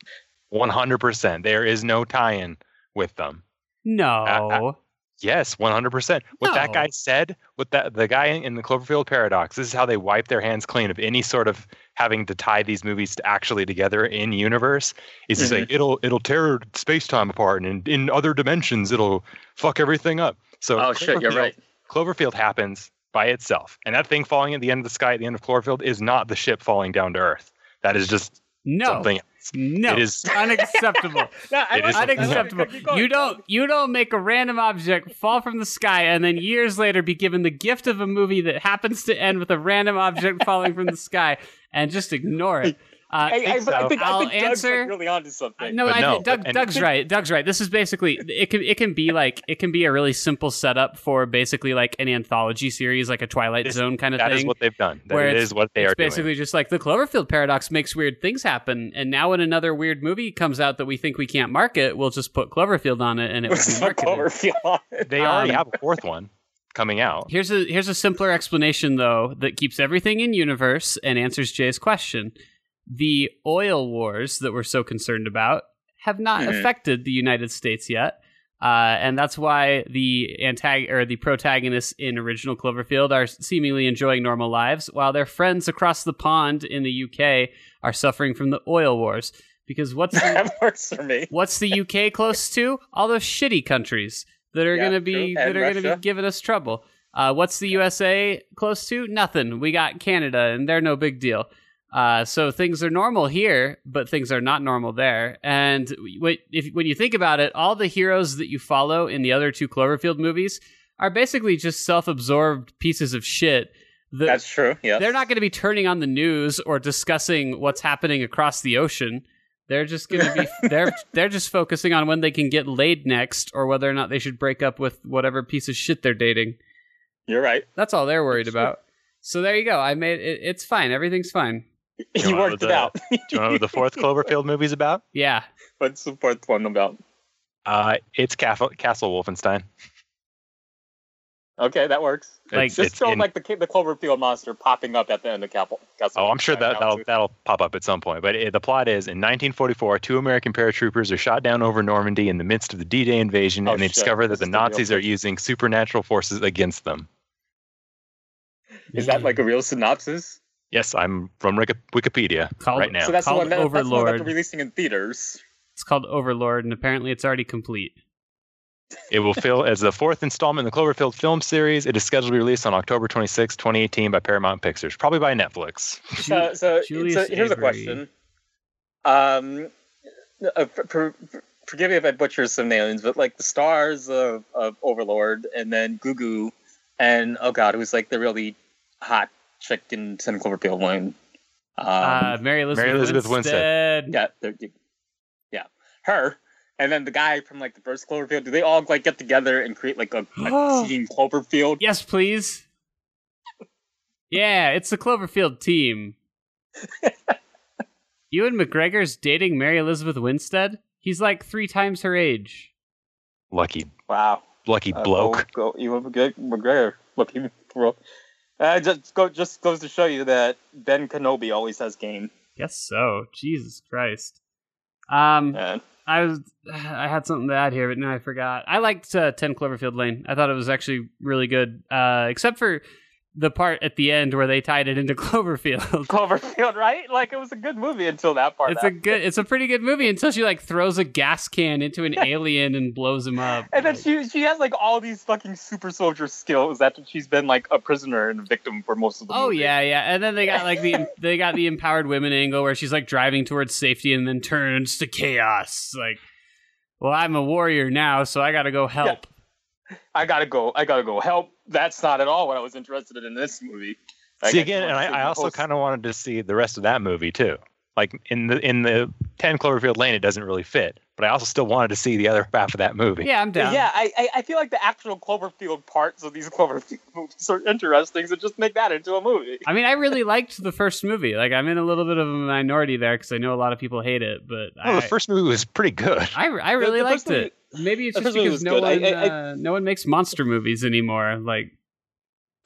One hundred percent. There is no tie-in with them. No. Yes, one hundred percent. What that guy said, what that the guy in the Cloverfield paradox. This is how they wipe their hands clean of any sort of having to tie these movies to actually together in universe. Is Mhm. like it'll it'll tear space time apart, and in other dimensions it'll fuck everything up. So Oh shit, you're Cloverfield- right. Cloverfield happens by itself, and that thing falling at the end of the sky at the end of Cloverfield is not the ship falling down to Earth. That is just no. something. No. [LAUGHS] It is- unacceptable. No, It is unacceptable. You don't you don't make a random object fall from the sky and then years later be given the gift of a movie that happens to end with a random object falling from the sky and just ignore it. Uh, I, I, think I so. think, I'll I think Doug's answer- like really onto something. no, But I no, Doug, and- Doug's right. Doug's right. This is basically it can it can be like it can be a really simple setup for basically like an anthology series, like a Twilight This- Zone kind of That thing. is what they've done. That where it's- what they are. it's basically doing. just like the Cloverfield paradox makes weird things happen, and now when another weird movie comes out that we think we can't market, we'll just put Cloverfield on it, and it will be marketed. Cloverfield on it. They already um, have a fourth one coming out. Here's a here's a simpler explanation though that keeps everything in universe and answers Jay's question. The oil wars that we're so concerned about have not Mhm. affected the United States yet. Uh, and that's why the antag- or the protagonists in original Cloverfield are seemingly enjoying normal lives, while their friends across the pond in the UK are suffering from the oil wars. Because what's [LAUGHS] the, that works for me. What's the UK close to? All those shitty countries that are Yeah, going to be that are going to be giving us trouble. Uh, what's the USA close to? Nothing. We got Canada, and they're no big deal. Uh, so things are normal here, but things are not normal there. And w- if, when you think about it, all the heroes that you follow in the other two Cloverfield movies are basically just self-absorbed pieces of shit. That That's true. Yeah. they're not going to be turning on the news or discussing what's happening across the ocean. They're just going to be [LAUGHS] they're they're just focusing on when they can get laid next or whether or not they should break up with whatever piece of shit they're dating. You're right. That's all they're worried about. So there you go. I made it, it's fine. Everything's fine. [LAUGHS] You, know what worked the- it out. Do you know what the fourth [LAUGHS] Cloverfield movie's about? Yeah. What's the fourth one about? Uh, it's Castle, Castle Wolfenstein. Okay, that works. Like- It's- Just it's show in- like the the Cloverfield monster popping up at the end of Castle. Castle Oh, I'm sure that that'll, that'll pop up at some point. But it, the plot is in 1944, two American paratroopers are shot down over Normandy in the midst of the D-Day invasion, Oh, and they shit. discover that This the is the real Nazis are using supernatural forces against them. Is that like a real synopsis? Yes, I'm from Wikipedia Called- right now. So that's the one that, that's the one that Overlord. they're releasing in theaters. It's called Overlord and apparently it's already complete. It will fill as the fourth installment in the Cloverfield film series. It is scheduled to be released on October 26, 2018 by Paramount Pictures, probably by Netflix. So, so, so here's a question. Um, uh, for, for, forgive me if I butcher some names, but like the stars of, of Overlord, and then Gugu, and oh god, who's like the really hot chick in Ten Cloverfield Lane. Um, uh, Mary Elizabeth, Mary Elizabeth Winstead. Winstead. yeah, yeah. her, and then the guy from like the first Cloverfield. Do they all like get together and create like a, a [GASPS] team Cloverfield? Yes, please. yeah, it's the Cloverfield team. [LAUGHS] Ewan McGregor's dating Mary Elizabeth Winstead. He's like three times her age. Lucky, Wow. lucky Uh, bloke. Go, go Ewan McGregor. McGregor. Lucky bro. Uh, just go. Just goes to show you that Ben Kenobi always has game. Guess so. Jesus Christ. Um, And I was [SIGHS] I had something to add here, but now I forgot. I liked uh, Ten Cloverfield Lane. I thought it was actually really good, uh, except for the part at the end where they tied it into [LAUGHS] Cloverfield. Cloverfield, right? Like it was a good movie until that part. It's a good, it's a pretty good movie until she like throws a gas can into an [LAUGHS] alien and blows him up. And then she she has like all these fucking super soldier skills after she's been like a prisoner and a victim for most of the Oh movie. yeah, yeah, and then they got like the [LAUGHS] they got the empowered women angle where she's like driving towards safety and then turns to chaos. Like, well, I'm a warrior now, so I got to go help. I gotta go. I gotta go help. That's not at all what I was interested in in this movie. Like, See I again, and I, I also kind of wanted to see the rest of that movie too. Like in the in the Ten Cloverfield Lane, it doesn't really fit, but I also still wanted to see the other half of that movie. Yeah, I'm down. Yeah, I, I I feel like the actual Cloverfield parts of these Cloverfield [LAUGHS] movies are interesting, so just make that into a movie. I mean, I really liked the first movie. Like, I'm in a little bit of a minority there because I know a lot of people hate it, but Well, I, the first movie was pretty good. I, I really the liked first movie- it. Maybe it's just because no good. One, I- I- uh, no one makes monster movies anymore. Like,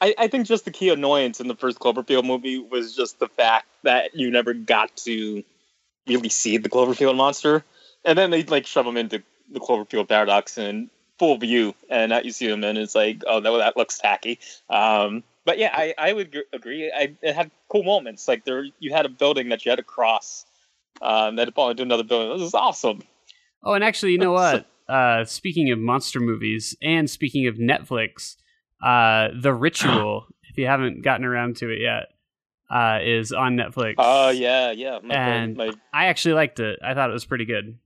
I, I think just the key annoyance in the first Cloverfield movie was just the fact that you never got to really see the Cloverfield monster, and then they like shove them into the Cloverfield paradox in full view, and now you see them, and it's like, oh, no, that looks tacky. Um, but yeah, I, I would gr- agree. I, it had cool moments, like there you had a building that you had to cross, um, that fall into another building. This is awesome. oh, and actually, you know what? Uh, speaking of monster movies and speaking of Netflix, uh, The Ritual, [GASPS] if you haven't gotten around to it yet, uh, is on Netflix. Oh yeah, yeah. My, And- my, I actually liked it. I thought it was pretty good.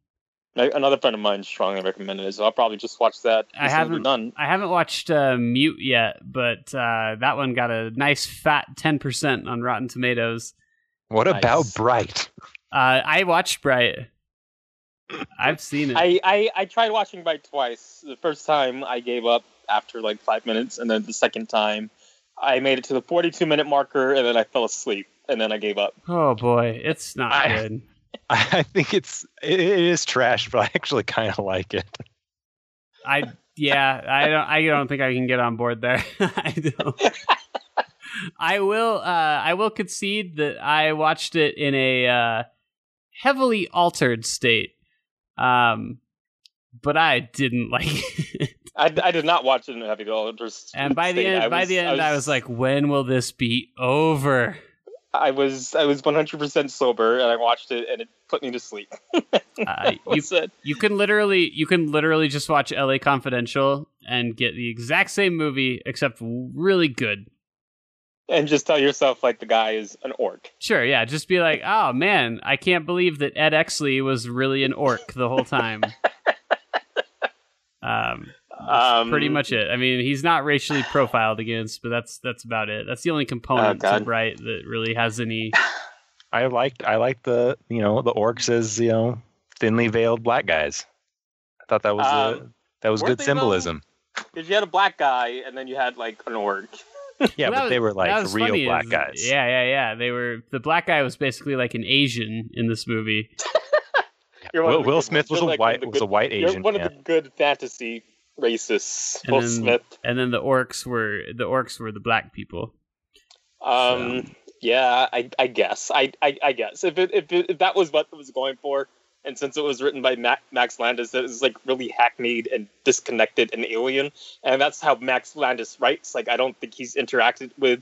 my, another friend of mine strongly recommended it, so I'll probably just watch that. I as soon as we're haven't- done. I haven't watched uh, Mute yet, but uh, that one got a nice fat 10% on Rotten Tomatoes. What Nice. about Bright? Uh, I watched Bright. I've seen it. I, I, I tried watching by twice. The first time I gave up after like five minutes, and then the second time I made it to the 42 minute marker, and then I fell asleep, and then I gave up. oh boy, it's not I- good. [LAUGHS] I think it's it, it is trash, but I actually kind of like it. I yeah, I don't I don't think I can get on board there. [LAUGHS] I don't. I will uh I will concede that I watched it in a uh heavily altered state. Um but I didn't [LAUGHS] like it. I, I did not watch it in a heavy. Just And by the end I by was- the end I was like when will this be over? I was I was 100% sober, and I watched it, and it put me to sleep. [LAUGHS] Uh, you it? you can literally you can literally just watch LA Confidential and get the exact same movie except really good. And just tell yourself like the guy is an orc. Sure, yeah. Just be like, oh man, I can't believe that Ed Exley was really an orc the whole time. [LAUGHS] um, Um, pretty much it. I mean, he's not racially profiled against, but that's that's about it. That's the only component Oh, to Bright that really has any. [LAUGHS] I liked I liked the you know the orcs as you know thinly veiled black guys. I thought that was uh, Um, that was good they symbolism. Because you had a black guy, and then you had like an orc. Yeah, Well, but they were like real funny black is- guys. Yeah, yeah, yeah. They were the black guy was basically like an Asian in this movie. [LAUGHS] You're Will, Will Smith was a like white the was a good- white You're Asian. one yeah. of the good fantasy racists. And Will then- Smith. And then the orcs were the orcs were the black people. Um, yeah, I, I guess. I, I, I guess if it, if it, if that was what it was going for, and since it was written by Ma- Max Landis, it was like really hackneyed and disconnected and alien, and that's how Max Landis writes. Like, I don't think he's interacted with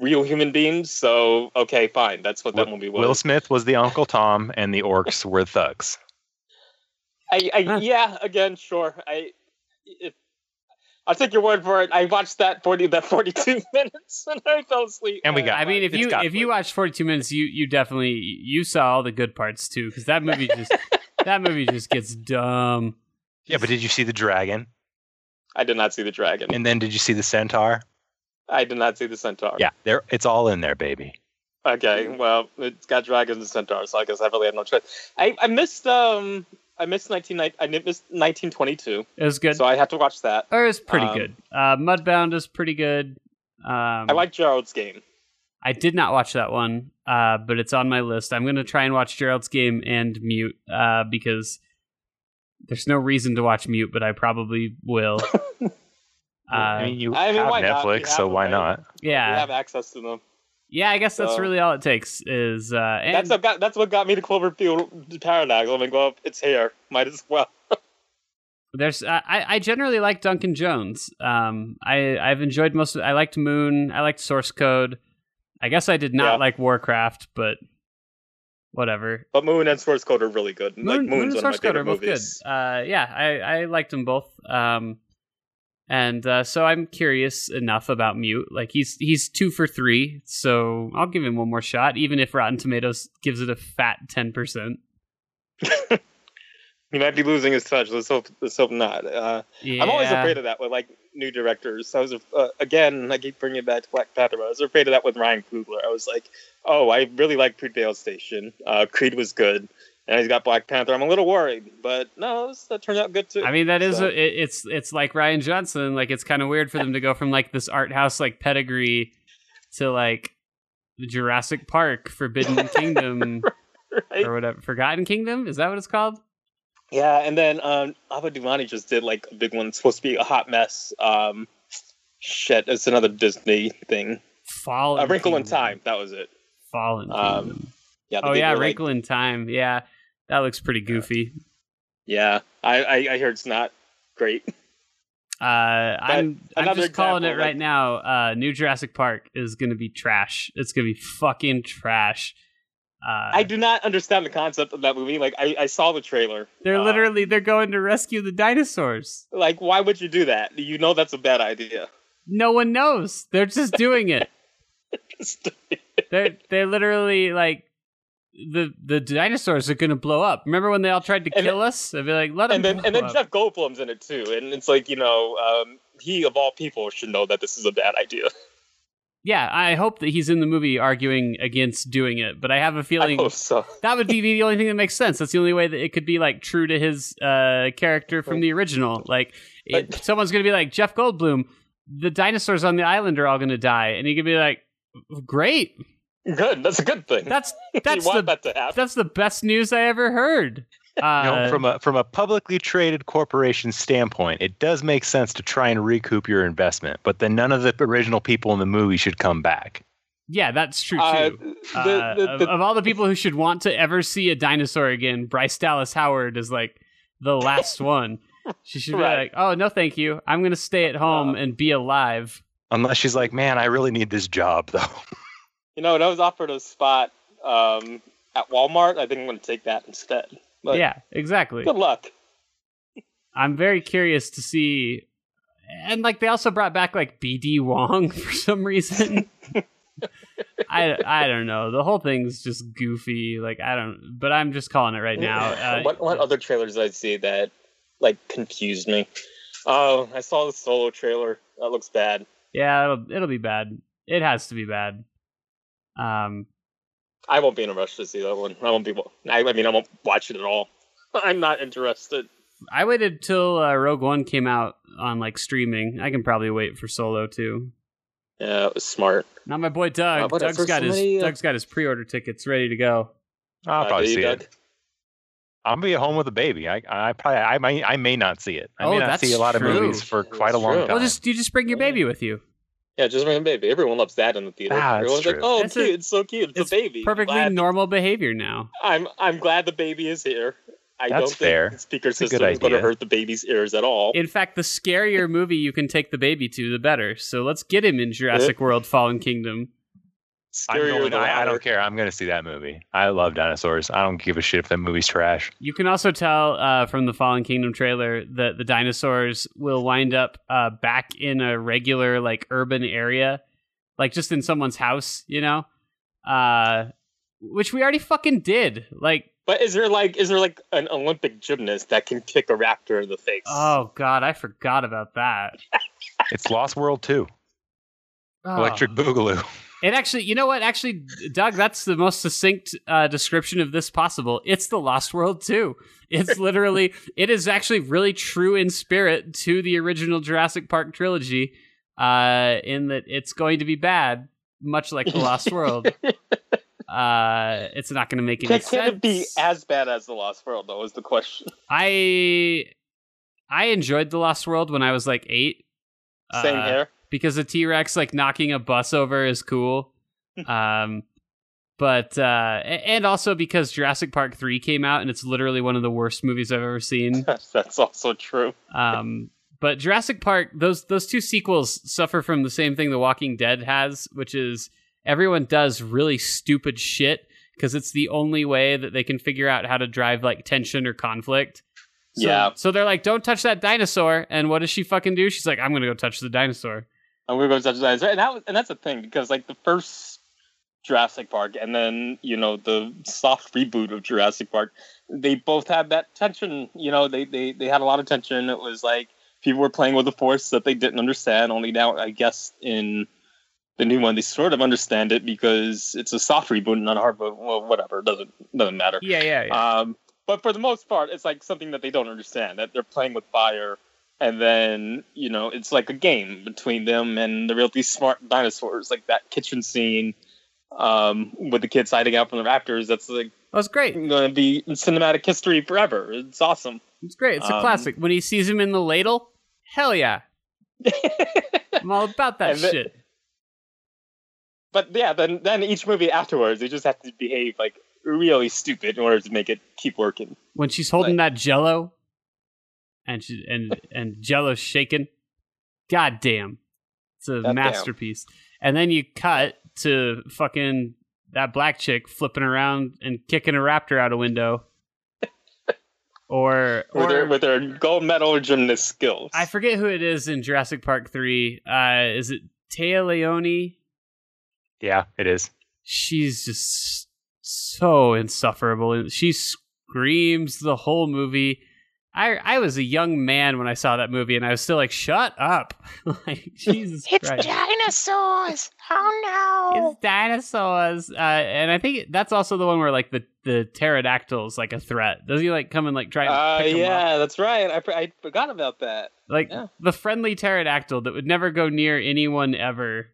real human beings. So, okay, fine. That's what that movie was. Will Smith was the Uncle Tom, and the orcs were thugs. I, I yeah, again, sure. I if, I'll take your word for it. I watched that forty that forty two [LAUGHS] minutes and I fell asleep. And we got- I mean, if you got if you watched 42 minutes, you you definitely you saw all the good parts too, because that movie just [LAUGHS] that movie just gets dumb. Yeah, but did you see the dragon? I did not see the dragon. And then did you see the centaur? I did not see the centaur. Yeah, there it's all in there, baby. Okay. Well, it's got dragons and centaurs, so I guess I really had no choice. I, I missed um I missed 19, I missed 1922, It was good. so I had to watch that. it was pretty Um, good. Uh, Mudbound is pretty good. Um, I like Gerald's game. I did not watch that one, uh, but it's on my list. I'm going to try and watch Gerald's Game and Mute uh, because there's no reason to watch Mute, but I probably will. [LAUGHS] uh, I mean, you I mean, have why? Netflix, You so why it, not? We yeah, have access to them. Yeah. I guess that's so- really all it takes. Is uh, and That's what got that's what got me to Cloverfield Paradox. I'm like, well, it's here. [LAUGHS] Might as well. there's uh, I I generally like Duncan Jones. Um, I I've enjoyed most. of I liked Moon. I liked Source Code. I guess I did not Yeah. like Warcraft, but whatever. But Moon and Source Code are really good. like Moon, Moon and one of my Source Code are both movies. good. Uh, yeah, I, I liked them both. Um, and uh, so I'm curious enough about Mute. Like he's he's two for three, so I'll give him one more shot, even if Rotten Tomatoes gives it a fat ten percent. [LAUGHS] He might be losing his touch. Let's hope. Let's hope not. Uh, Yeah, I'm always afraid of that with like new directors. I was uh, again. I keep bringing it back to Black Panther. I was afraid of that with Ryan Coogler. I was like, oh, I really like Fruitvale Station. Uh, Creed was good, and he's got Black Panther. I'm a little worried, but no, it's- that turned out good too. I mean, that is So- a, it, it's it's like Rian Johnson. Like it's kind of weird for them to go from like this art house like pedigree to like the Jurassic Park, Forbidden [LAUGHS] Kingdom, right? or whatever. Forgotten Kingdom is that what it's called? Yeah, and then um, Ava DuVernay just did like a big one. It's supposed to be a hot mess. Um, shit, it's another Disney thing. Fallen. A Wrinkle in Time. That was it. Fallen. Um, Kingdom. Yeah. Oh yeah, like- Wrinkle in Time. Yeah, that looks pretty goofy. Yeah, I, I I hear it's not great. [LAUGHS] Uh, I'm I'm just calling it right like- now. Uh, New Jurassic Park is gonna be trash. It's gonna be fucking trash. Uh, I do not understand the concept of that movie. Like I, I saw the trailer. they're Uh, literally they're going to rescue the dinosaurs. like why would you do that? You know that's a bad idea. No one knows. They're just doing it. [LAUGHS] they're they're literally like the the dinosaurs are gonna blow up. Remember when they all tried to And kill us? I'd be like, let them and then and then up. Jeff Goldblum's in it too, and it's like you know um, he of all people should know that this is a bad idea. yeah, I hope that he's in the movie arguing against doing it, but I have a feeling so. that would be the only thing that makes sense. That's the only way that it could be like true to his uh, character from the original. Like, it, someone's gonna be like Jeff Goldblum, the dinosaurs on the island are all gonna die, and he could be like, "Great, Good, that's a good thing. that's [LAUGHS] you that's want the that to happen. that's the best news I ever heard." Uh, [LAUGHS] You know, from a from a publicly traded corporation standpoint, it does make sense to try and recoup your investment, but then none of the original people in the movie should come back. yeah, that's true Uh, too. the, Uh, of, the, of all the people who should want to ever see a dinosaur again, Bryce Dallas Howard is like the last [LAUGHS] one. She should be Right. like, "Oh no, thank you. I'm gonna stay at home Uh, and be alive." Unless she's like, man, I really need this job though. You know, and I was offered a spot um, at Walmart. I think I'm going to take that instead. But yeah, exactly. Good luck. [LAUGHS] I'm very curious to see. And like they also brought back like BD Wong [LAUGHS] for some reason. [LAUGHS] I, I don't know. The whole thing's just goofy. Like I don't. But I'm just calling it right now. Uh, what what other trailers did I see that like confused me? Oh, I saw the solo trailer. That looks bad. yeah, it'll, it'll be bad. It has to be bad. Um. I won't be in a rush to see that one. I won't be. I, I mean, I won't watch it at all. [LAUGHS] I'm not interested. I waited till uh, Rogue One came out on like streaming. I can probably wait for Solo too. Yeah, it was smart. Not my boy Doug. Uh, but Doug's for got somebody, his uh, Doug's got his pre-order tickets ready to go. I'll probably see Doug? it. I'll be at home with a baby. I, I probably, I may, I may not see it. I Oh, may not see a lot true. of movies for That's quite a long true. time. Well, just you just bring your baby with you. Yeah, just bring a baby. Everyone loves that in the theater. Ah, that's Everyone's like, true. "Oh, That's a- cute! it's so cute! It's, It's a baby." Perfectly Glad- normal behavior now. I'm I'm glad the baby is here. I That's don't fair. think the speaker That's system is going to hurt the baby's ears at all. In fact, the scarier movie you can take the baby to, the better. So let's get him in Jurassic World: Fallen Kingdom. I'm going, than I, I don't care. I'm going to see that movie. I love dinosaurs. I don't give a shit if that movie's trash. You can also tell uh, from the Fallen Kingdom trailer that the dinosaurs will wind up uh, back in a regular, like, urban area, like just in someone's house, you know, uh, which we already fucking did. Like, But is there like is there like an Olympic gymnast that can kick a raptor in the face? oh god, I forgot about that. It's Lost World 2. Oh. Electric Boogaloo. It actually, you know what? Actually, Doug, that's the most succinct uh, description of this possible. It's the Lost World too. It's literally, [LAUGHS] it is actually really true in spirit to the original Jurassic Park trilogy, uh, in that it's going to be bad, much like the Lost World. [LAUGHS] Uh, it's not going to make any Can, sense. can it be as bad as the Lost World? Though is the question. I I enjoyed the Lost World when I was like eight. Same uh, here. Because a T Rex like knocking a bus over is cool. [LAUGHS] um, but uh, and also because Jurassic Park three came out and it's literally one of the worst movies I've ever seen. [LAUGHS] That's also true. Um, but Jurassic Park, those those two sequels suffer from the same thing The Walking Dead has, which is everyone does really stupid shit because it's the only way that they can figure out how to drive like tension or conflict. So, Yeah. So they're like, "Don't touch that dinosaur," and what does she fucking do? She's like, "I'm gonna go touch the dinosaur." And we're going to that, and that was, and that's the thing because like the first Jurassic Park and then you know the soft reboot of Jurassic Park, they both had that tension. You know, they they they had a lot of tension. It was like people were playing with a force that they didn't understand. Only now, I guess, in the new one, they sort of understand it because it's a soft reboot, not a hard. But well, whatever, it doesn't doesn't matter. Yeah, yeah, yeah. Um, but for the most part, it's like something that they don't understand that they're playing with fire, and then you know it's like a game between them and the really smart dinosaurs, like that kitchen scene um, with the kids hiding out from the raptors. That's like that's great. going to be in cinematic history forever. It's awesome. It's great. It's a Um, classic. When he sees him in the ladle, hell yeah, [LAUGHS] I'm all about that shit. but yeah, then then each movie afterwards, they just have to behave like really stupid in order to make it keep working. when she's holding that jello and she, and and jello's shaking god damn it's a Goddamn. masterpiece and then you cut to fucking that black chick flipping around and kicking a raptor out a window [LAUGHS] or With their with their gold medal gymnast skills. i forget who it is in jurassic park 3 uh is it Téa Leoni? Yeah, it is. she's just so insufferable. She screams the whole movie. I I was a young man when I saw that movie, and I was still like, "Shut up!" [LAUGHS] like Jesus It's Christ. dinosaurs. Oh no. It's dinosaurs, uh, and I think that's also the one where like the the pterodactyl's like a threat. Does he like come and like try and Uh, pick up? yeah, that's right. I, I forgot about that. Like yeah. the friendly pterodactyl that would never go near anyone ever.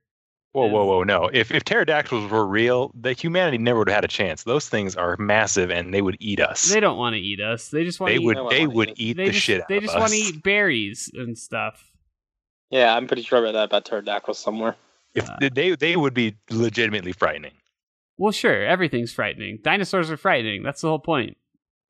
Whoa, is- whoa, whoa! No, if if pterodactyls were real, the humanity never would have had a chance. Those things are massive, and they would eat us. They don't want to eat us. They just want They to would. They They would eat eat They the just, shit out they just want to eat berries and stuff. Yeah, I'm pretty sure about that about pterodactyls somewhere. If uh, they they would be legitimately frightening. Well, sure, everything's frightening. Dinosaurs are frightening. That's the whole point.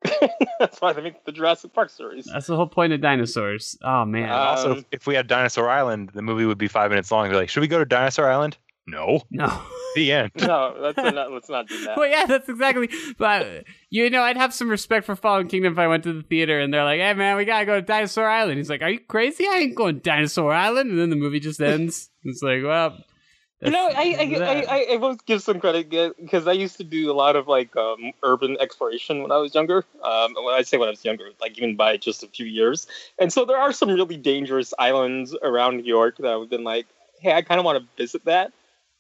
[LAUGHS] that's why they make the Jurassic Park series. That's the whole point of dinosaurs. Oh man. Uh, also, Um, if, if we had Dinosaur Island, the movie would be five minutes long. They're like, should we go to Dinosaur Island? No. no. [LAUGHS] The end. no, let's not, let's not do that. well, yeah, that's exactly. But you know, I'd have some respect for Fallen Kingdom if I went to the theater and they're like, "Hey, man, we gotta go to Dinosaur Island." He's like, "Are you crazy? I ain't going to Dinosaur Island." And then the movie just ends. it's like, well, You know, I I, I. I, I will give some credit because I used to do a lot of like um, urban exploration when I was younger. Um, when I say when I was younger, like even by just a few years. And so there are some really dangerous islands around New York that I've been like, hey, I kind of want to visit that.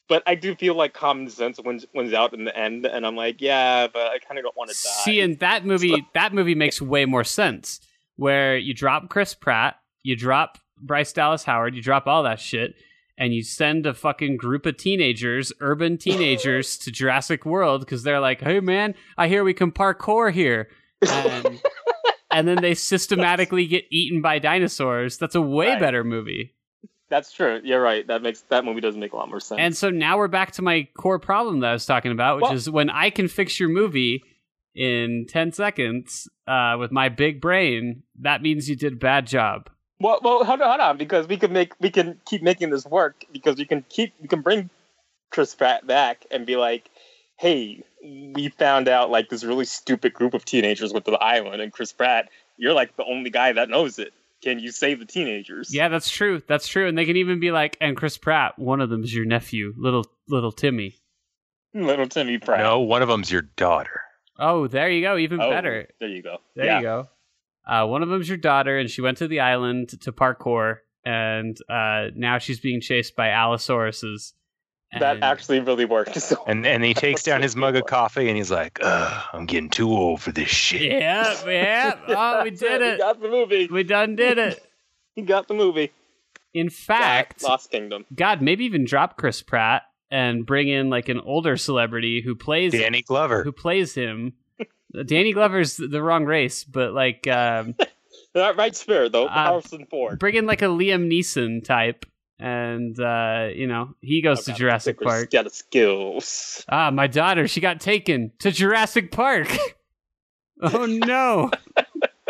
But I do feel like common sense wins, wins out in the end, and I'm like, yeah, but I kind of don't want to die. See, and that movie, that movie makes way more sense. Where you drop Chris Pratt, you drop Bryce Dallas Howard, you drop all that shit, and you send a fucking group of teenagers, urban [LAUGHS] teenagers, to Jurassic World because they're like, "Hey, man, I hear we can parkour here," and, [LAUGHS] and then they systematically get eaten by dinosaurs. That's a way Right. better movie. That's true. You're right. That makes that movie doesn't make a lot more sense. And so now we're back to my core problem that I was talking about, which Well- is when I can fix your movie in 10 seconds uh, with my big brain, that means you did a bad job. Well, well, hold on, hold on, because we can make we can keep making this work because we can keep we can bring Chris Pratt back and be like, hey, we found out like this really stupid group of teenagers with the island, and Chris Pratt, you're like the only guy that knows it. Can you save the teenagers? Yeah, that's true. That's true. And they can even be like, and Chris Pratt, one of them is your nephew, little little Timmy. little Timmy Pratt. No, one of them's your daughter. Oh, there you go. Even Oh, better. There you go. There yeah. you go. Uh, one of them's your daughter, and she went to the island to parkour, and uh, now she's being chased by Allosauruses. that actually really worked. [LAUGHS] So And and he takes down his mug of [LAUGHS] coffee and he's like, Ugh, I'm getting too old for this shit. Yeah, yeah. [LAUGHS] Oh, we did He it. got the movie. We done did it. He got the movie. In fact, Lost Kingdom. God, maybe even drop Chris Pratt and bring in like an older celebrity who plays Danny Glover. who plays him. Danny Glover's the wrong race, but like um, Not right spirit though. Uh, Harrison Ford. bring in like a Liam Neeson type, and uh, you know he goes to Jurassic Stickers Park. Got the skills. Ah, my daughter, she got taken to Jurassic Park. [LAUGHS] oh no, [LAUGHS]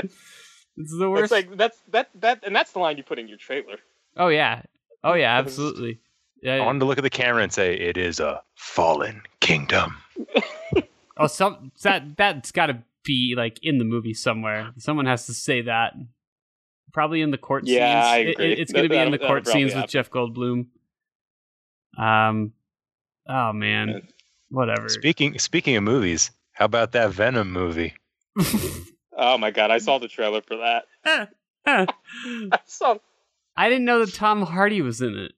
it's the worst. It's like that's that that and that's the line you put in your trailer. oh yeah, oh yeah, That was- [LAUGHS] absolutely. I Yeah. wanted to look at the camera and say, It is a fallen kingdom. Oh, some that that's got to be like in the movie somewhere. Someone has to say that. Probably in the court Yeah, scenes. I It- agree. it- it's going to be in the court probably scenes with. Jeff Goldblum. Um, oh man, whatever. Speaking speaking of movies, how about that Venom movie? [LAUGHS] Oh my god, I saw the trailer for that. [LAUGHS] [LAUGHS] I saw I didn't know that Tom Hardy was in it.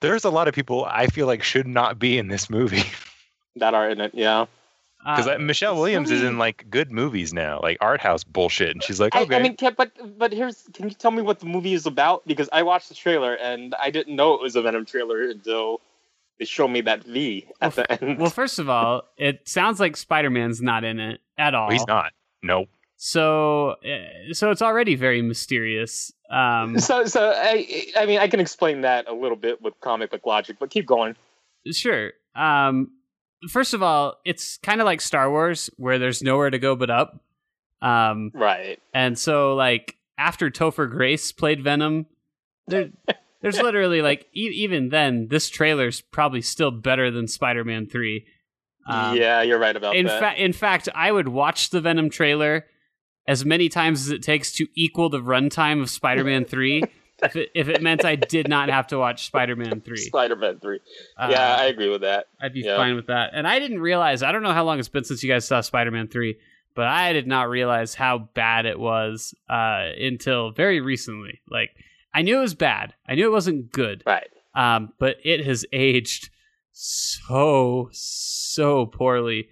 There's a lot of people I feel like should not be in this movie. that are in it. Yeah. Because Uh, Michelle Williams is in like good movies now, like art house bullshit, and she's like, I, okay, I mean, can, but but here's can you tell me what the movie is about? Because I watched the trailer and I didn't know it was a Venom trailer until they showed me that V at the end. well, first of all, it sounds like Spider Man's not in it at all. He's not. Nope. So, uh, so it's already very mysterious. Um, so so I I mean I can explain that a little bit with comic book logic, but keep going. Sure. Um, first of all, it's kind of like Star Wars, where there's nowhere to go but up. Um, Right. and so like after Topher Grace played Venom, there, [LAUGHS] there's literally like e- even then, this trailer's probably still better than Spider-Man Three. Um, yeah, you're right about In that. fact, in fact, I would watch the Venom trailer as many times as it takes to equal the runtime of Spider-Man Three. [LAUGHS] if it if it meant I did not have to watch Spider-Man Three. [LAUGHS] Spider-Man three. Uh, yeah, I agree with that. I'd be Yeah. fine with that. And I didn't realize, I don't know how long it's been since you guys saw Spider Man 3, but I did not realize how bad it was uh, until very recently. Like, I knew it was bad, I knew it wasn't good, Right. um, but it has aged so, so poorly.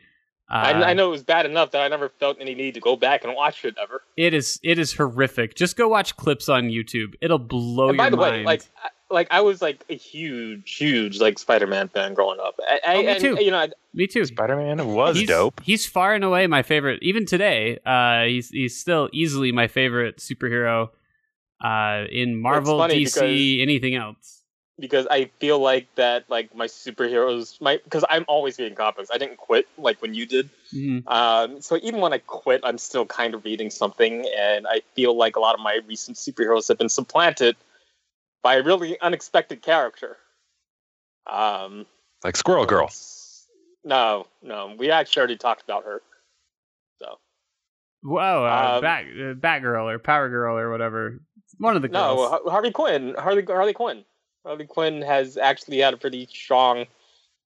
Uh, I, I know it was bad enough that I never felt any need to go back and watch it ever. it is it is horrific. Just go watch clips on YouTube. It'll blow and your by the mind. way, like I- like I was like a huge, huge like Spider-Man fan growing up. I, I, Oh, me and, too. You know, I, Me too. Spider Man was he's, dope. He's far and away my favorite. Even today, uh, he's he's still easily my favorite superhero uh, in Marvel, DC, anything else. Because I feel like that like my superheroes my because I'm always reading comics. I didn't quit like when you did. Mhm. Um, so even when I quit, I'm still kind of reading something, and I feel like a lot of my recent superheroes have been supplanted by a really unexpected character. Um, Like Squirrel Girl. No, no, we actually already talked about her. So Whoa, uh, Um, Bat, uh, Batgirl or Power Girl or whatever. One of the girls. Har- Harley Quinn. Harley Harley Quinn. Harley Quinn has actually had a pretty strong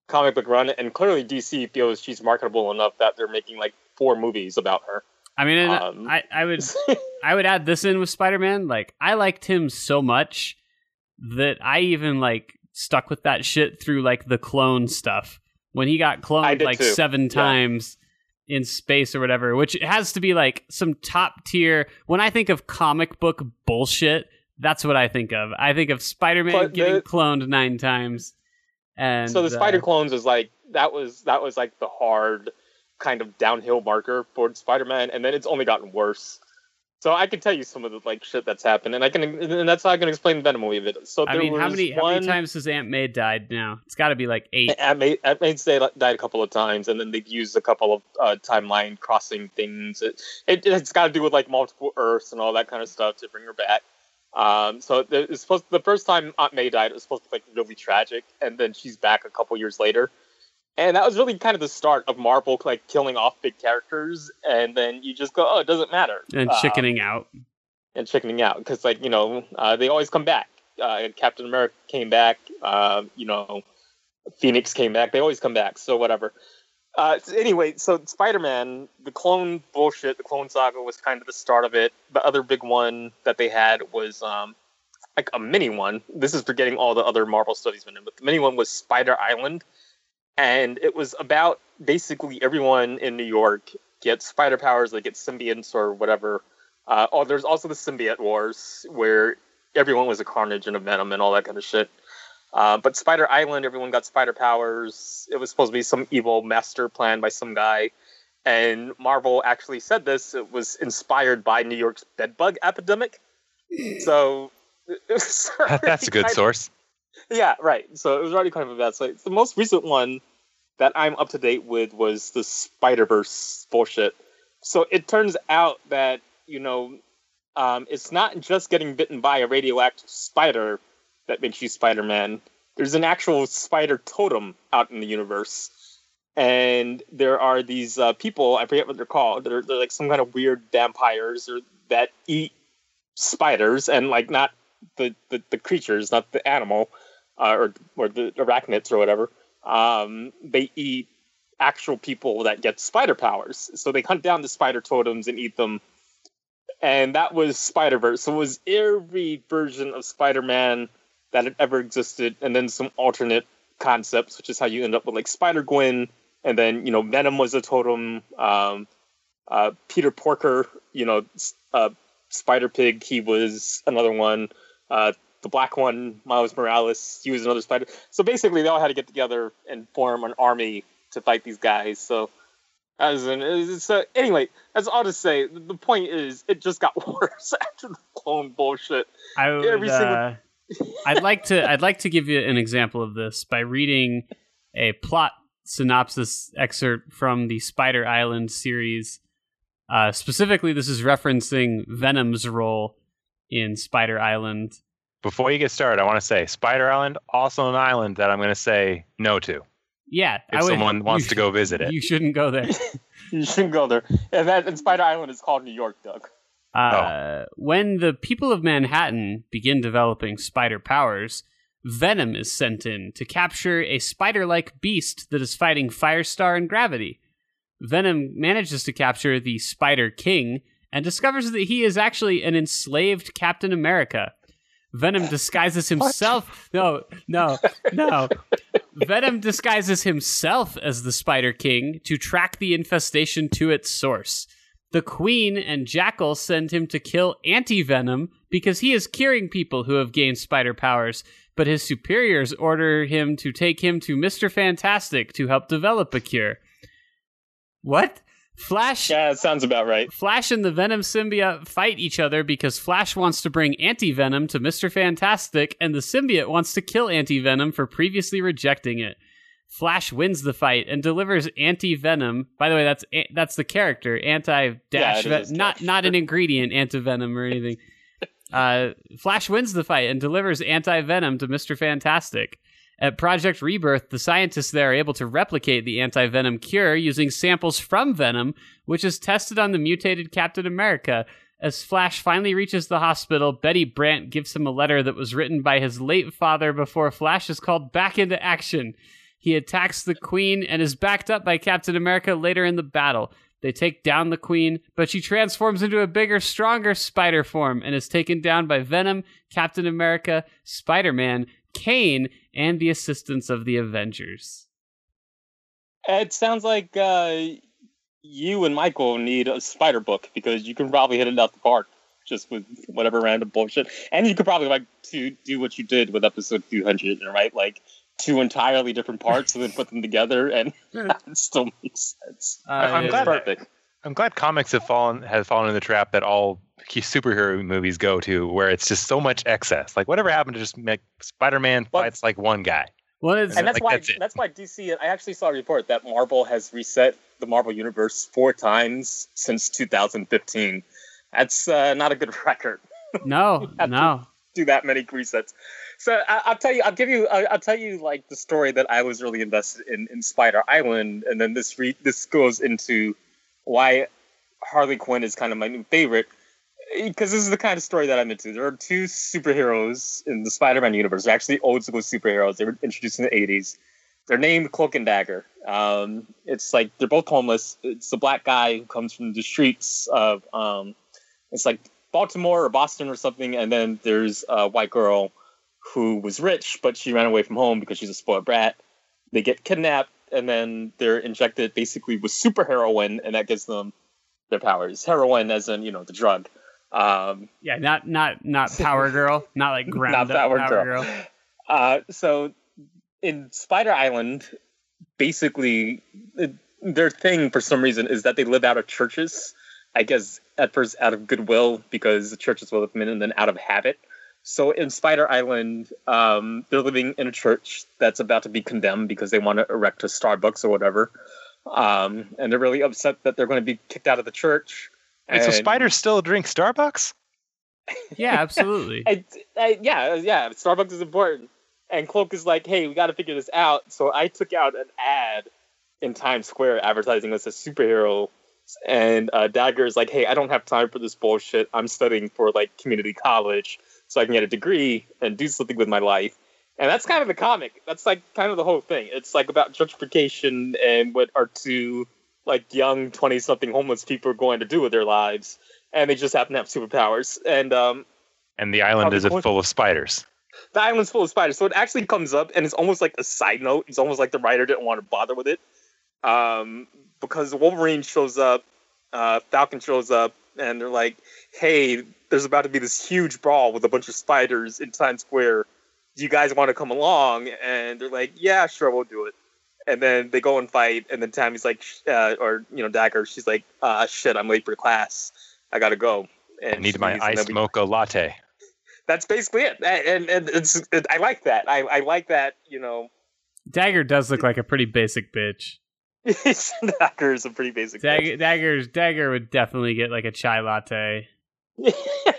comic book run, and clearly DC feels she's marketable enough that they're making like four movies about her. I mean, um, I, I would [LAUGHS] I would add this in with Spider Man. Like, I liked him so much that I even like stuck with that shit through like the clone stuff when he got cloned like too. seven Yeah. times in space or whatever, which has to be like some top tier. When I think of comic book bullshit, that's what I think of. I think of Spider Man getting the- cloned nine times. And so the uh, Spider Clones was like that was that was like the hard kind of downhill marker for Spider-Man, and then it's only gotten worse. So I can tell you some of the like shit that's happened, and I can and that's how I can explain the Venom movie. So I mean, how many how many times has Aunt May died now? It's got to be like eight. Aunt May, Aunt May's died, died a couple of times, and then they've used a couple of uh, timeline crossing things. It, it, it's got to do with like multiple Earths and all that kind of stuff to bring her back. Um, so the- it's supposed the first time Aunt May died, it was supposed to be like really tragic, and then she's back a couple years later, and that was really kind of the start of Marvel like killing off big characters, and then you just go, oh, it doesn't matter, and Uh, chickening out. and chickening out because like you know uh, they always come back. Uh, Captain America came back. Uh, you know, Phoenix came back. They always come back. So whatever. Uh, anyway, so Spider-Man, the clone bullshit, the clone saga was kind of the start of it. The other big one that they had was um, like a mini one. This is forgetting all the other Marvel studies in but the mini one was Spider Island, and it was about basically everyone in New York gets spider powers, they get symbionts or whatever. Uh, oh, there's also the symbiote wars where everyone was a Carnage and a Venom and all that kind of shit. Uh, but Spider Island, everyone got spider powers. It was supposed to be some evil master plan by some guy. And Marvel actually said this. It was inspired by New York's bedbug epidemic. [CLEARS THROAT] So [LAUGHS] [LAUGHS] that's a good source. Of, yeah, right. So it was already kind of a bad site. The most recent one that I'm up to date with was the Spider Verse bullshit. So it turns out that you know, um, it's not just getting bitten by a radioactive spider that makes you Spider Man. There's an actual spider totem out in the universe. And there are these uh, people, I forget what they're called, they're, they're like some kind of weird vampires or, that eat spiders and like not the, the, the creatures, not the animal uh, or, or the arachnids or whatever. Um, they eat actual people that get spider powers. So they hunt down the spider totems and eat them and that was Spider Verse. So it was every version of Spider Man that had ever existed, and then some alternate concepts, which is how you end up with like Spider Gwen, and then you know Venom was a totem. Um, uh, Peter Porker, you know, uh, Spider Pig, he was another one. Uh, the black one, Miles Morales, he was another spider. So basically, they all had to get together and form an army to fight these guys. So as in, so anyway, that's all to say. The point is, it just got [LAUGHS] worse after the clone bullshit. I would, Every single... I'd like to. I'd like to give you an example of this by reading a plot synopsis excerpt from the Spider Island series. Uh, specifically, this is referencing Venom's role in Spider Island. Before you get started, I want to say Spider Island also an island that I'm going to say no to. Yeah, if would, someone wants to go visit it, [LAUGHS] you shouldn't go there. [LAUGHS] you shouldn't go there. And that and Spider Island is called New York, Doug. Uh, oh. When the people of Manhattan begin developing spider powers, Venom is sent in to capture a spider like beast that is fighting Firestar and Gravity. Venom manages to capture the Spider King and discovers that he is actually an enslaved Captain America. Venom disguises himself. no, no, no. [LAUGHS] Venom disguises himself as the Spider King to track the infestation to its source. The Queen and Jackal send him to kill Anti Venom because he is curing people who have gained spider powers, but his superiors order him to take him to Mr. Fantastic to help develop a cure. What? Flash. Yeah, it sounds about right. Flash and the Venom symbiote fight each other because Flash wants to bring Anti Venom to Mr. Fantastic, and the symbiote wants to kill Anti Venom for previously rejecting it. Flash wins the fight and delivers Anti Venom. By the way, that's that's the character Anti Dash, yeah, not not an ingredient Anti Venom or anything. [LAUGHS] uh, Flash wins the fight and delivers Anti Venom to Mr. Fantastic. At Project Rebirth, the scientists there are able to replicate the anti venom cure using samples from Venom, which is tested on the mutated Captain America. As Flash finally reaches the hospital, Betty Brant gives him a letter that was written by his late father before Flash is called back into action. He attacks the Queen and is backed up by Captain America later in the battle. They take down the Queen, but she transforms into a bigger, stronger spider form and is taken down by Venom, Captain America, Spider Man, Kaine, and the assistance of the Avengers. It sounds like uh, you and Michael need a spider book because you can probably hit it out the park just with whatever random bullshit, and you could probably like to do what you did with episode two hundred, right? Like two entirely different parts and then put them together, and [LAUGHS] [LAUGHS] it still makes sense. Uh, I'm glad perfect. I'm glad comics have fallen have fallen in the trap that all superhero movies go to where it's just so much excess. Like whatever happened to just make Spider-Man well, fights like one guy. Well, and, and that's like, why that's, that's, why DC. I actually saw a report that Marvel has reset the Marvel universe four times since 2015. That's uh, not a good [LAUGHS] record. No, no, do that many resets. So I, will tell you, I'll give you, I'll, I'll, tell you like the story that I was really invested in in Spider Island, and then this re- this goes into why Harley Quinn is kind of my new favorite because this is the kind of story that I'm into. There are two superheroes in the Spider-Man universe. They're actually old school superheroes. They were introduced in the '80s. They're named Cloak and Dagger. Um, it's like they're both homeless. It's a black guy who comes from the streets of. Um, it's like Baltimore or Boston or something, and then there's a white girl who was rich, but she ran away from home because she's a spoiled brat. They get kidnapped, and then they're injected basically with super heroin, and that gives them their powers. Heroin, as in you know the drug. Um, Yeah, not not not [LAUGHS] Power Girl, not like ground Not up Power Power, Girl. Girl. Uh, so in Spider Island, basically it- their thing for some reason is that they live out of churches. I guess at first out of goodwill because the churches will them and then out of habit. So in Spider Island, um, they're living in a church that's about to be condemned because they want to erect a Starbucks or whatever. Um, and they're really upset that they're going to be kicked out of the church. Wait, so spiders still drink Starbucks? Yeah, [LAUGHS] absolutely. I, I, yeah, yeah. Starbucks is important. And Cloak is like, hey, we got to figure this out. So I took out an ad in Times Square advertising us as superhero. And uh, Dagger is like, hey, I don't have time for this bullshit. I'm studying for like community college so I can get a degree and do something with my life. And that's kind of the comic. That's like kind of the whole thing. It's like about gentrification and what are two like young 20 something homeless people going to do with their lives. And they just happen to have superpowers. And um, And the island is full of spiders. the island's full of spiders. So it actually comes up and it's almost like a side note. It's almost like the writer didn't want to bother with it. Um, because Wolverine shows up, uh, Falcon shows up, and they're like, hey, there's about to be this huge brawl with a bunch of spiders in Times Square. Do you guys want to come along? And they're like, yeah, sure, we'll do it. And then they go and fight, and then Tandy's like, uh, or, you know, Dagger, she's like, uh, shit, I'm late for class. I gotta go. And I need my leaves, and iced we- mocha latte. that's basically it. And, and it's it, I like that. I, I like that. You know, Dagger does look like a pretty basic bitch. [LAUGHS] Dagger is a pretty basic. Dagger, Dagger's Dagger would definitely get like a chai latte at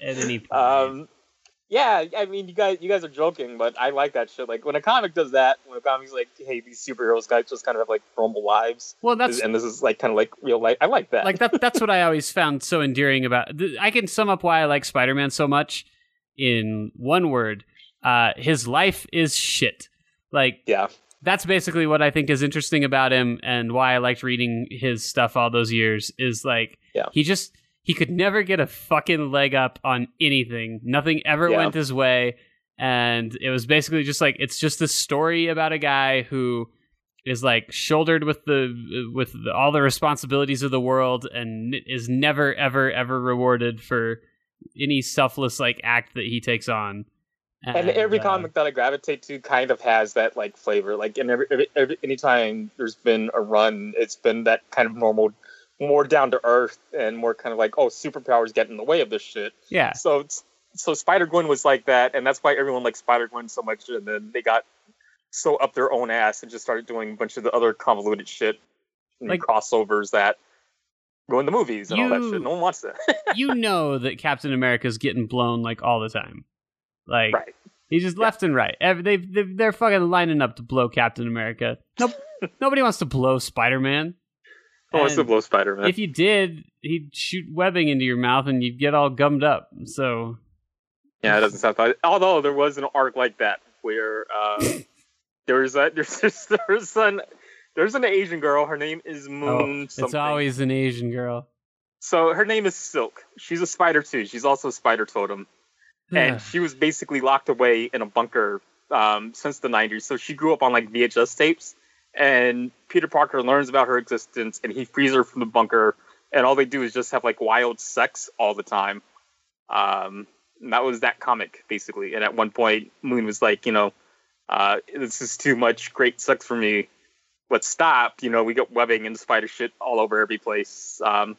any point. um, yeah. I mean, you guys, you guys are joking, but I like that shit. Like when a comic does that, when a comic's like, hey, these superheroes guys just kind of have like normal lives, well, that's and this is like kind of like real life. I like that. like that. That's what I always found so endearing about. th- I can sum up why I like Spider-Man so much in one word. Uh, his life is shit. Like yeah. that's basically what I think is interesting about him and why I liked reading his stuff all those years is like Yeah. he just he could never get a fucking leg up on anything. Nothing ever Yeah. went his way and it was basically just like it's just a story about a guy who is like shouldered with the with the, all the responsibilities of the world and is never ever ever rewarded for any selfless like act that he takes on. And every uh, comic that I gravitate to kind of has that like flavor. Like, in every, every, every anytime there's been a run, it's been that kind of normal, more down to earth, and more kind of like, oh, superpowers get in the way of this shit. yeah, So, so Spider Gwen was like that, and that's why everyone liked Spider Gwen so much. And then they got so up their own ass and just started doing a bunch of the other convoluted shit, and Like- crossovers that go in the movies and all that You- shit. No one wants that. [LAUGHS] you know that Captain America's getting blown like all the time. Like right. he's just left and right. Every, they they they're fucking lining up to blow Captain America. Nope. [LAUGHS] nobody wants to blow Spider Man. Who wants to blow Spider Man? If you did, he'd shoot webbing into your mouth and you'd get all gummed up. So Yeah, it doesn't sound fun. Although there was an arc like that where uh, [LAUGHS] there was a there's [LAUGHS] there's there's an there's an Asian girl. Her name is Moon. oh, it's always an Asian girl. so her name is Silk. She's a spider too. She's also a spider totem, and she was basically locked away in a bunker um, since the '90s. So she grew up on like VHS tapes, and Peter Parker learns about her existence, and he frees her from the bunker. And all they do is just have like wild sex all the time. Um, and that was that comic basically. And at one point, Moon was like, you know, uh, this is too much great sex for me. Let's stop. You know, we got webbing and spider shit all over every place. Um,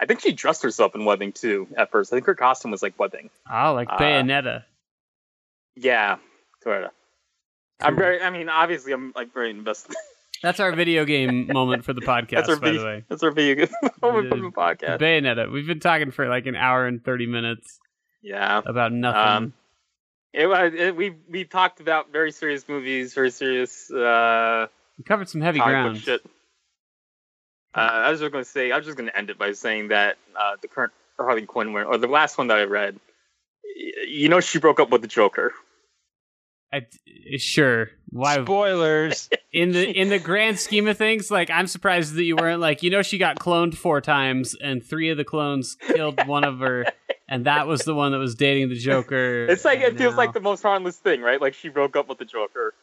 I think she dressed herself in webbing too at first. I think her costume was like webbing. oh, like uh, Yeah, sort of. I'm very. I mean, obviously, I'm like very invested. That's our video game moment for the [LAUGHS] podcast, That's our by the video. way. That's our video game [LAUGHS] moment for the The podcast. Bayonetta. We've been talking for like an hour and thirty minutes Yeah. about nothing. Um, It, it, we we talked about very serious movies, very serious uh, we covered some heavy ground. shit. Uh, I was just going to say, I was just going to end it by saying that uh, the current Harley Quinn or the last one that I read, you know, she broke up with the Joker. I, sure. Why? Spoilers. [LAUGHS] in the in the grand scheme of things, like I'm surprised that you weren't like, you know, she got cloned four times, and three of the clones killed one of her, and that was the one that was dating the Joker. It's like it and feels like the most harmless thing, right? Like she broke up with the Joker.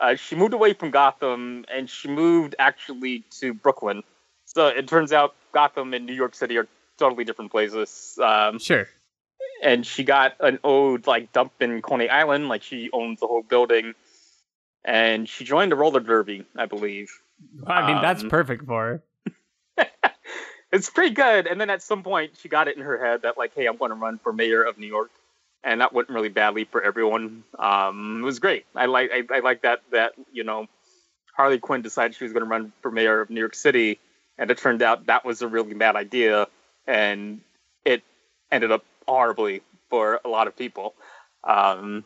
Uh, she moved away from Gotham, and she moved actually to Brooklyn. So it turns out Gotham and New York City are totally different places. Um, sure. And she got an old like dump in Coney Island, like she owns the whole building. And she joined the roller derby, I believe. I mean, that's Um, perfect for her. [LAUGHS] it's pretty good. And then at some point, she got it in her head that like, hey, I'm going to run for mayor of New York, and that went really badly for everyone. Um, it was great. I like I, I like that that you know Harley Quinn decided she was going to run for mayor of New York City, and it turned out that was a really bad idea, and it ended up horribly for a lot of people. Um,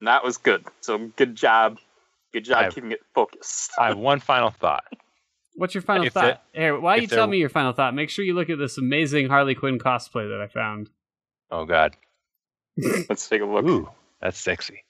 and that was good. So good job, good job I've- keeping it focused. I have one final thought. What's your final if thought? Here, while if you there- tell me your final thought, make sure you look at this amazing Harley Quinn cosplay that I found. Oh God. [LAUGHS] Let's take a look. Ooh, that's sexy.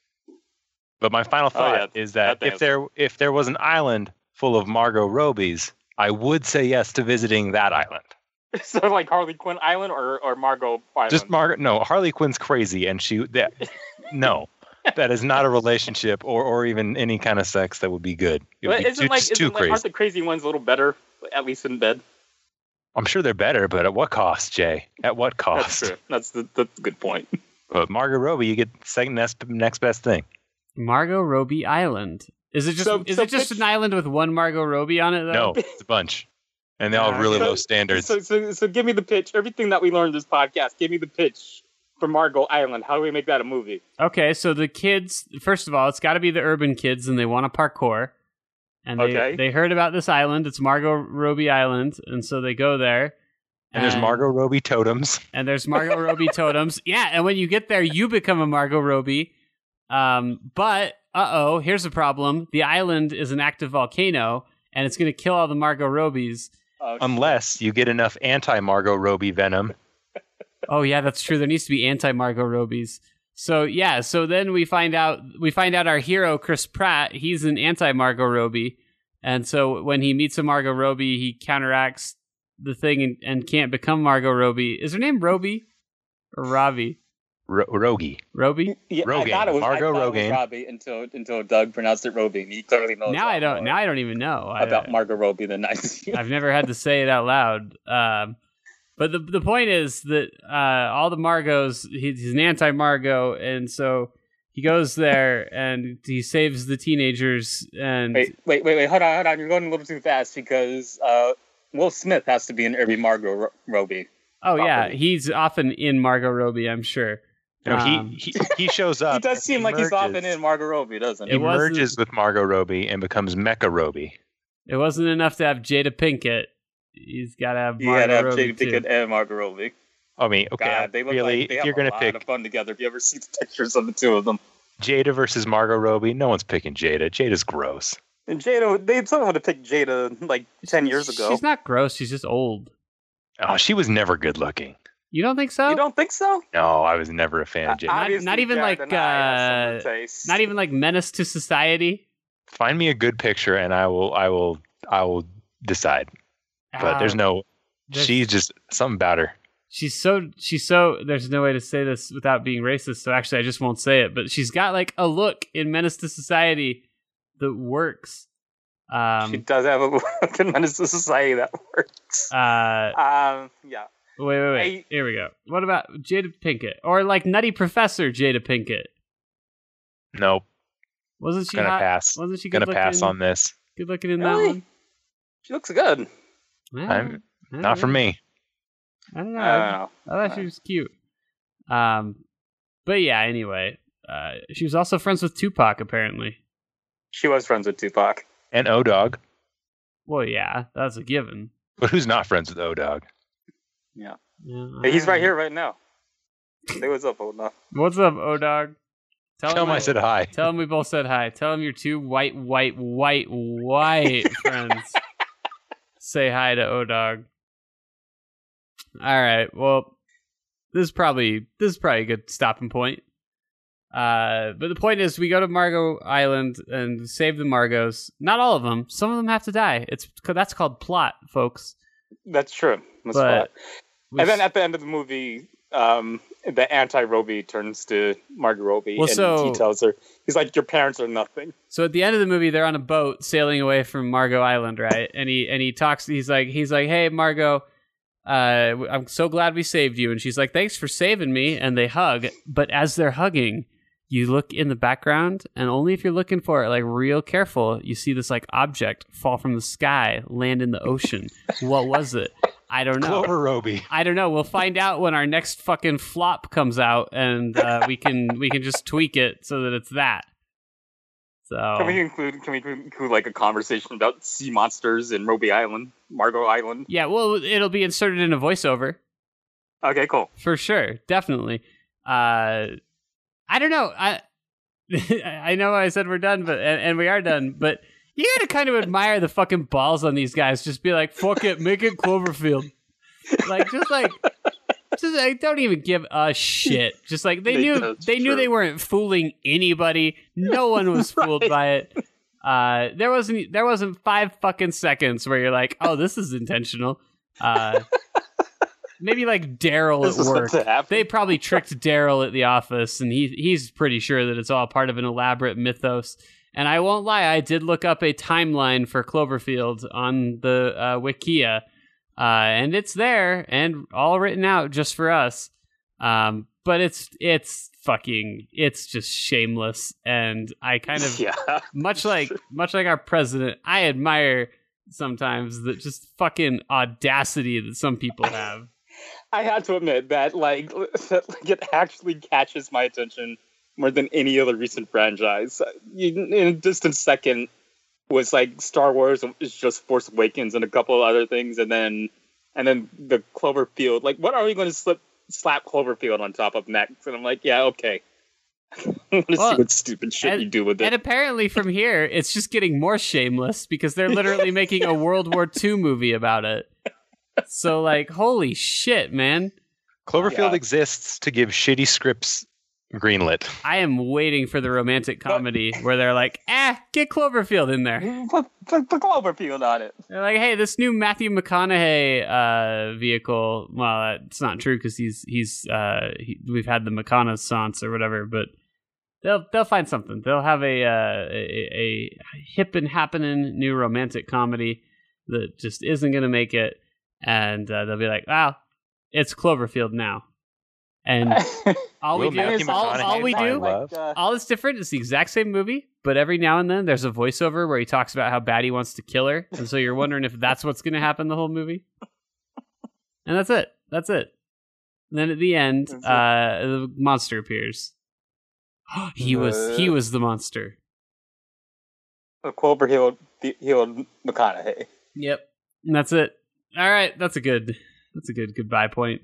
But my final Oh, thought yeah, is that that if there if there was an island full of Margot Robies, I would say yes to visiting that island. [LAUGHS] So like Harley Quinn Island or or Margot Island? Just Margot. No, Harley Quinn's crazy, and she that [LAUGHS] no, that is not a relationship or or even any kind of sex that would be good. It would But be isn't too, like just isn't too like, crazy. aren't the crazy ones a little better, at least in bed? I'm sure they're better, but at what cost, Jay? At what cost? That's cost? true. That's the that's a good point. [LAUGHS] But Margot Robbie, you get second next next best thing. Margot Robbie Island. Is it just So- is so it just pitch- an island with one Margot Robbie on it though? No, it's a bunch, and they all have really so- low standards. So, so so give me the pitch. Everything that we learned this podcast. Give me the pitch for Margot Island. How do we make that a movie? Okay, so the kids first of all, it's got to be the urban kids and they want to parkour. And they Okay. they heard about this island. It's Margot Robbie Island, and so they go there. and there's Margot Robbie totems. [LAUGHS] and there's Margot Robbie totems. Yeah, and when you get there, you become a Margot Robbie. Um, but uh oh, here's a problem: the island is an active volcano, and it's going to kill all the Margot Robbies. Oh, Unless you get enough anti Margot Robbie venom. Oh yeah, that's true. There needs to be anti Margot Robbies. So yeah, so then we find out we find out our hero Chris Pratt, he's an anti Margot Robbie, and so when he meets a Margot Robbie, he counteracts the thing and, and can't become Margot Robbie. Is her name Robbie or Robbie? Ro- Rogie. Robbie? yeah, Rogaine. I thought it was Margot I thought it was Robbie until until Doug pronounced it Robbie. and He clearly knows. now I don't. Now I don't even know I- about Margot Robbie than I do. I've never had to say it out loud. Um, but the the point is that uh, all the Margos, he, he's an anti Margot, and so he goes there and he saves the teenagers. And Wait, wait, wait, wait. Hold on, hold on. You're going a little too fast because uh, Will Smith has to be in every Margot Ro- Robbie. oh yeah, he's often in Margot Robbie, I'm sure. You know, Um, he, he [LAUGHS] he shows up. he does and seem like he's often in Margot Robbie, doesn't He he? It wasn't- merges with Margot Robbie and becomes Mecha Robbie. It wasn't enough to have Jada Pinkett. He's got to have You Margot gotta have Robbie Jada too. Pinkett and Margot Robbie. I mean, okay, God, they look really, like they if have you're gonna lot pick of fun together. If you ever see the pictures of the two of them, Jada versus Margot Robbie, no one's picking Jada. Jada's gross. and Jada, they someone would have picked Jada like ten years ago. She's not gross. She's just old. Oh, she was never good looking. You don't think so? You don't think so? No, I was never a fan of Jada. Not- not even Jared like, and I have uh. Not even like Menace to Society. Find me a good picture, and I will, I will, I will decide. But there's Ah, no. there's- She's just something about her. she's so she's so there's no way to say this without being racist so actually i just won't say it but she's got like a look in menace to society that works she um does have a [LAUGHS] look in Menace to Society that works. uh Um, yeah. Wait wait wait I- here we go what about jada pinkett or like nutty professor jada pinkett Nope, wasn't she gonna hot? pass. wasn't she Gonna pass on this. good looking in Really? that one She looks good. Yeah, I'm- don't Not for me. i don't know I don't know. I thought she was cute. Um, but yeah. Anyway, uh, she was also friends with Tupac. Apparently. She was friends with Tupac. And O Dog, Well, yeah, that's a given. but who's not friends with O Dog? Yeah, Hey, he's right here right now. Say what's up, old enough. What's up, O Dog? Tell him I said hi. Tell him we both said hi. Tell him your two white, white, white, white [LAUGHS] friends say hi to O Dog. All right. Well, this is probably this is probably a good stopping point. Uh, but the point is, we go to Margot Island and save the Margos. Not all of them. Some of them have to die. It's that's called plot, folks. That's true. That's But And then at the end of the movie, um, the anti-Roby turns to Margot Roby Well, and so- he tells her, he's like, your parents are nothing. So at the end of the movie, they're on a boat sailing away from Margot Island, right? And he and he talks. He's like, he's like, hey Margot, uh, I'm so glad we saved you. And she's like, thanks for saving me. And they hug. But as they're hugging, you look in the background, and only if you're looking for it, like real careful, you see this like object fall from the sky, land in the ocean. what was it? I don't know. Clover Roby. I don't know. We'll find out when our next fucking flop comes out, and uh, we can we can just tweak it so that it's that. So Can we include, can we include like a conversation about sea monsters in Roby Island, Margot Island? Yeah, well, it'll be inserted in a voiceover Okay, cool. for sure, definitely. Uh, I don't know. I [LAUGHS] I know I said we're done, but and, and we are done, but you gotta kind of admire the fucking balls on these guys. Just be like, fuck it, make it Cloverfield. Like, just like, just like, don't even give a shit. Just like they They- knew they knew they weren't fooling anybody. No one was [LAUGHS] fooled by it. Uh, there wasn't there wasn't five fucking seconds where you're like, oh, this is intentional. Uh, maybe like Daryl at work. They probably tricked Daryl at the office, and he he's pretty sure that it's all part of an elaborate mythos. And I won't lie, I did look up a timeline for Cloverfield on the uh, Wikia, uh, and it's there and all written out just for us. Um, but it's it's fucking it's just shameless, and I kind of yeah. much like much like our president, I admire sometimes the just fucking audacity that some people have. I had to admit that like, [LAUGHS] that, like it actually catches my attention more than any other recent franchise. In a distant second was like Star Wars is just Force Awakens and a couple of other things, and then and then the Cloverfield. Like, what are we going to slip slap Cloverfield on top of next? And I'm like, yeah, okay. I want to Well, see what stupid shit and- you do with it. And apparently from here, it's just getting more shameless because they're literally making a World War II movie about it. So like, holy shit, man. Cloverfield Yeah. exists to give shitty scripts greenlit. I am waiting for the romantic comedy where they're like, eh, get Cloverfield in there. [LAUGHS] Put, put, put Cloverfield on it. They're like, hey, this new Matthew McConaughey uh, vehicle. Well, it's not true because he's he's uh, he, we've had the McConaissance or whatever, but they'll they'll find something. They'll have a uh, a, a hip and happening new romantic comedy that just isn't going to make it, and uh, they'll be like, wow, it's Cloverfield now, and [LAUGHS] all we do, Matthew all, all we do, love? uh, all that's different is the exact same movie, but every now and then there's a voiceover where he talks about how bad he wants to kill her, and so you're wondering if that's what's going to happen the whole movie. And that's it. That's it. And then at the end, uh, the monster appears. [GASPS] he was he Uh. was the monster. Cloverfield healed McConaughey. Yep. And that's it. All right, that's a good that's a good goodbye point.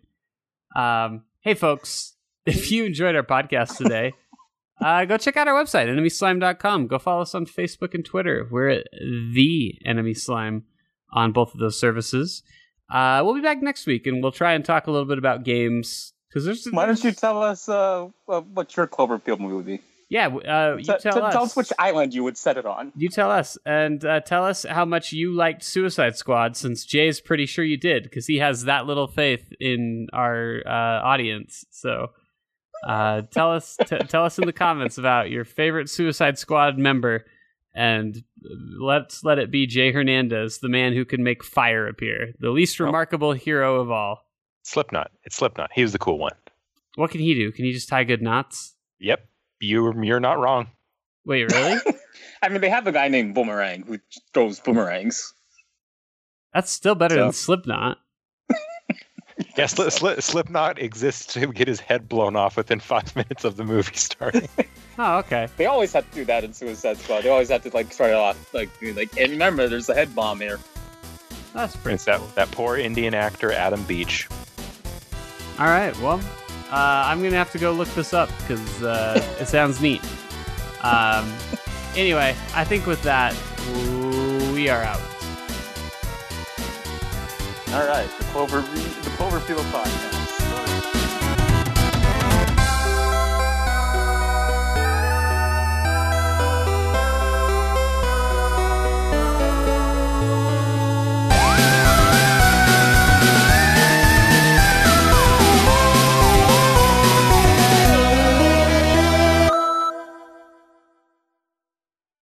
Um, hey folks, [LAUGHS] if you enjoyed our podcast today, [LAUGHS] uh, go check out our website, enemyslime.com. Go follow us on Facebook and Twitter. We're at the enemy slime on both of those services. Uh, we'll be back next week and we'll try and talk a little bit about games because there's Why don't you tell us uh, uh, what's your Cloverfield movie? Yeah uh, you T- tell t- us tell us which island you would set it on. You tell us, and uh, tell us how much you liked Suicide Squad, since Jay's pretty sure you did, because he has that little faith in our uh, audience. So, uh, tell us, t- tell us in the comments about your favorite Suicide Squad member, and let's let it be Jay Hernandez, the man who can make fire appear, the least remarkable hero of all. Slipknot. It's Slipknot. He was the cool one. What can he do? Can he just tie good knots? Yep. You you're not wrong. Wait, really? [LAUGHS] I mean, they have a guy named Boomerang who throws boomerangs. That's still better So- than Slipknot. [LAUGHS] Yeah, Sli- Sli- Slipknot exists to get his head blown off within five [LAUGHS] minutes of the movie starting. Oh, okay. They always have to do that in Suicide Squad. They always have to like start it off like like, and remember, there's a head bomb here. That's pretty. it's that that poor Indian actor Adam Beach. All right. Well, uh, I'm gonna have to go look this up because uh, [LAUGHS] it sounds neat. Um, anyway, I think with that, we are out. All right, the Clover the Cloverfield podcast.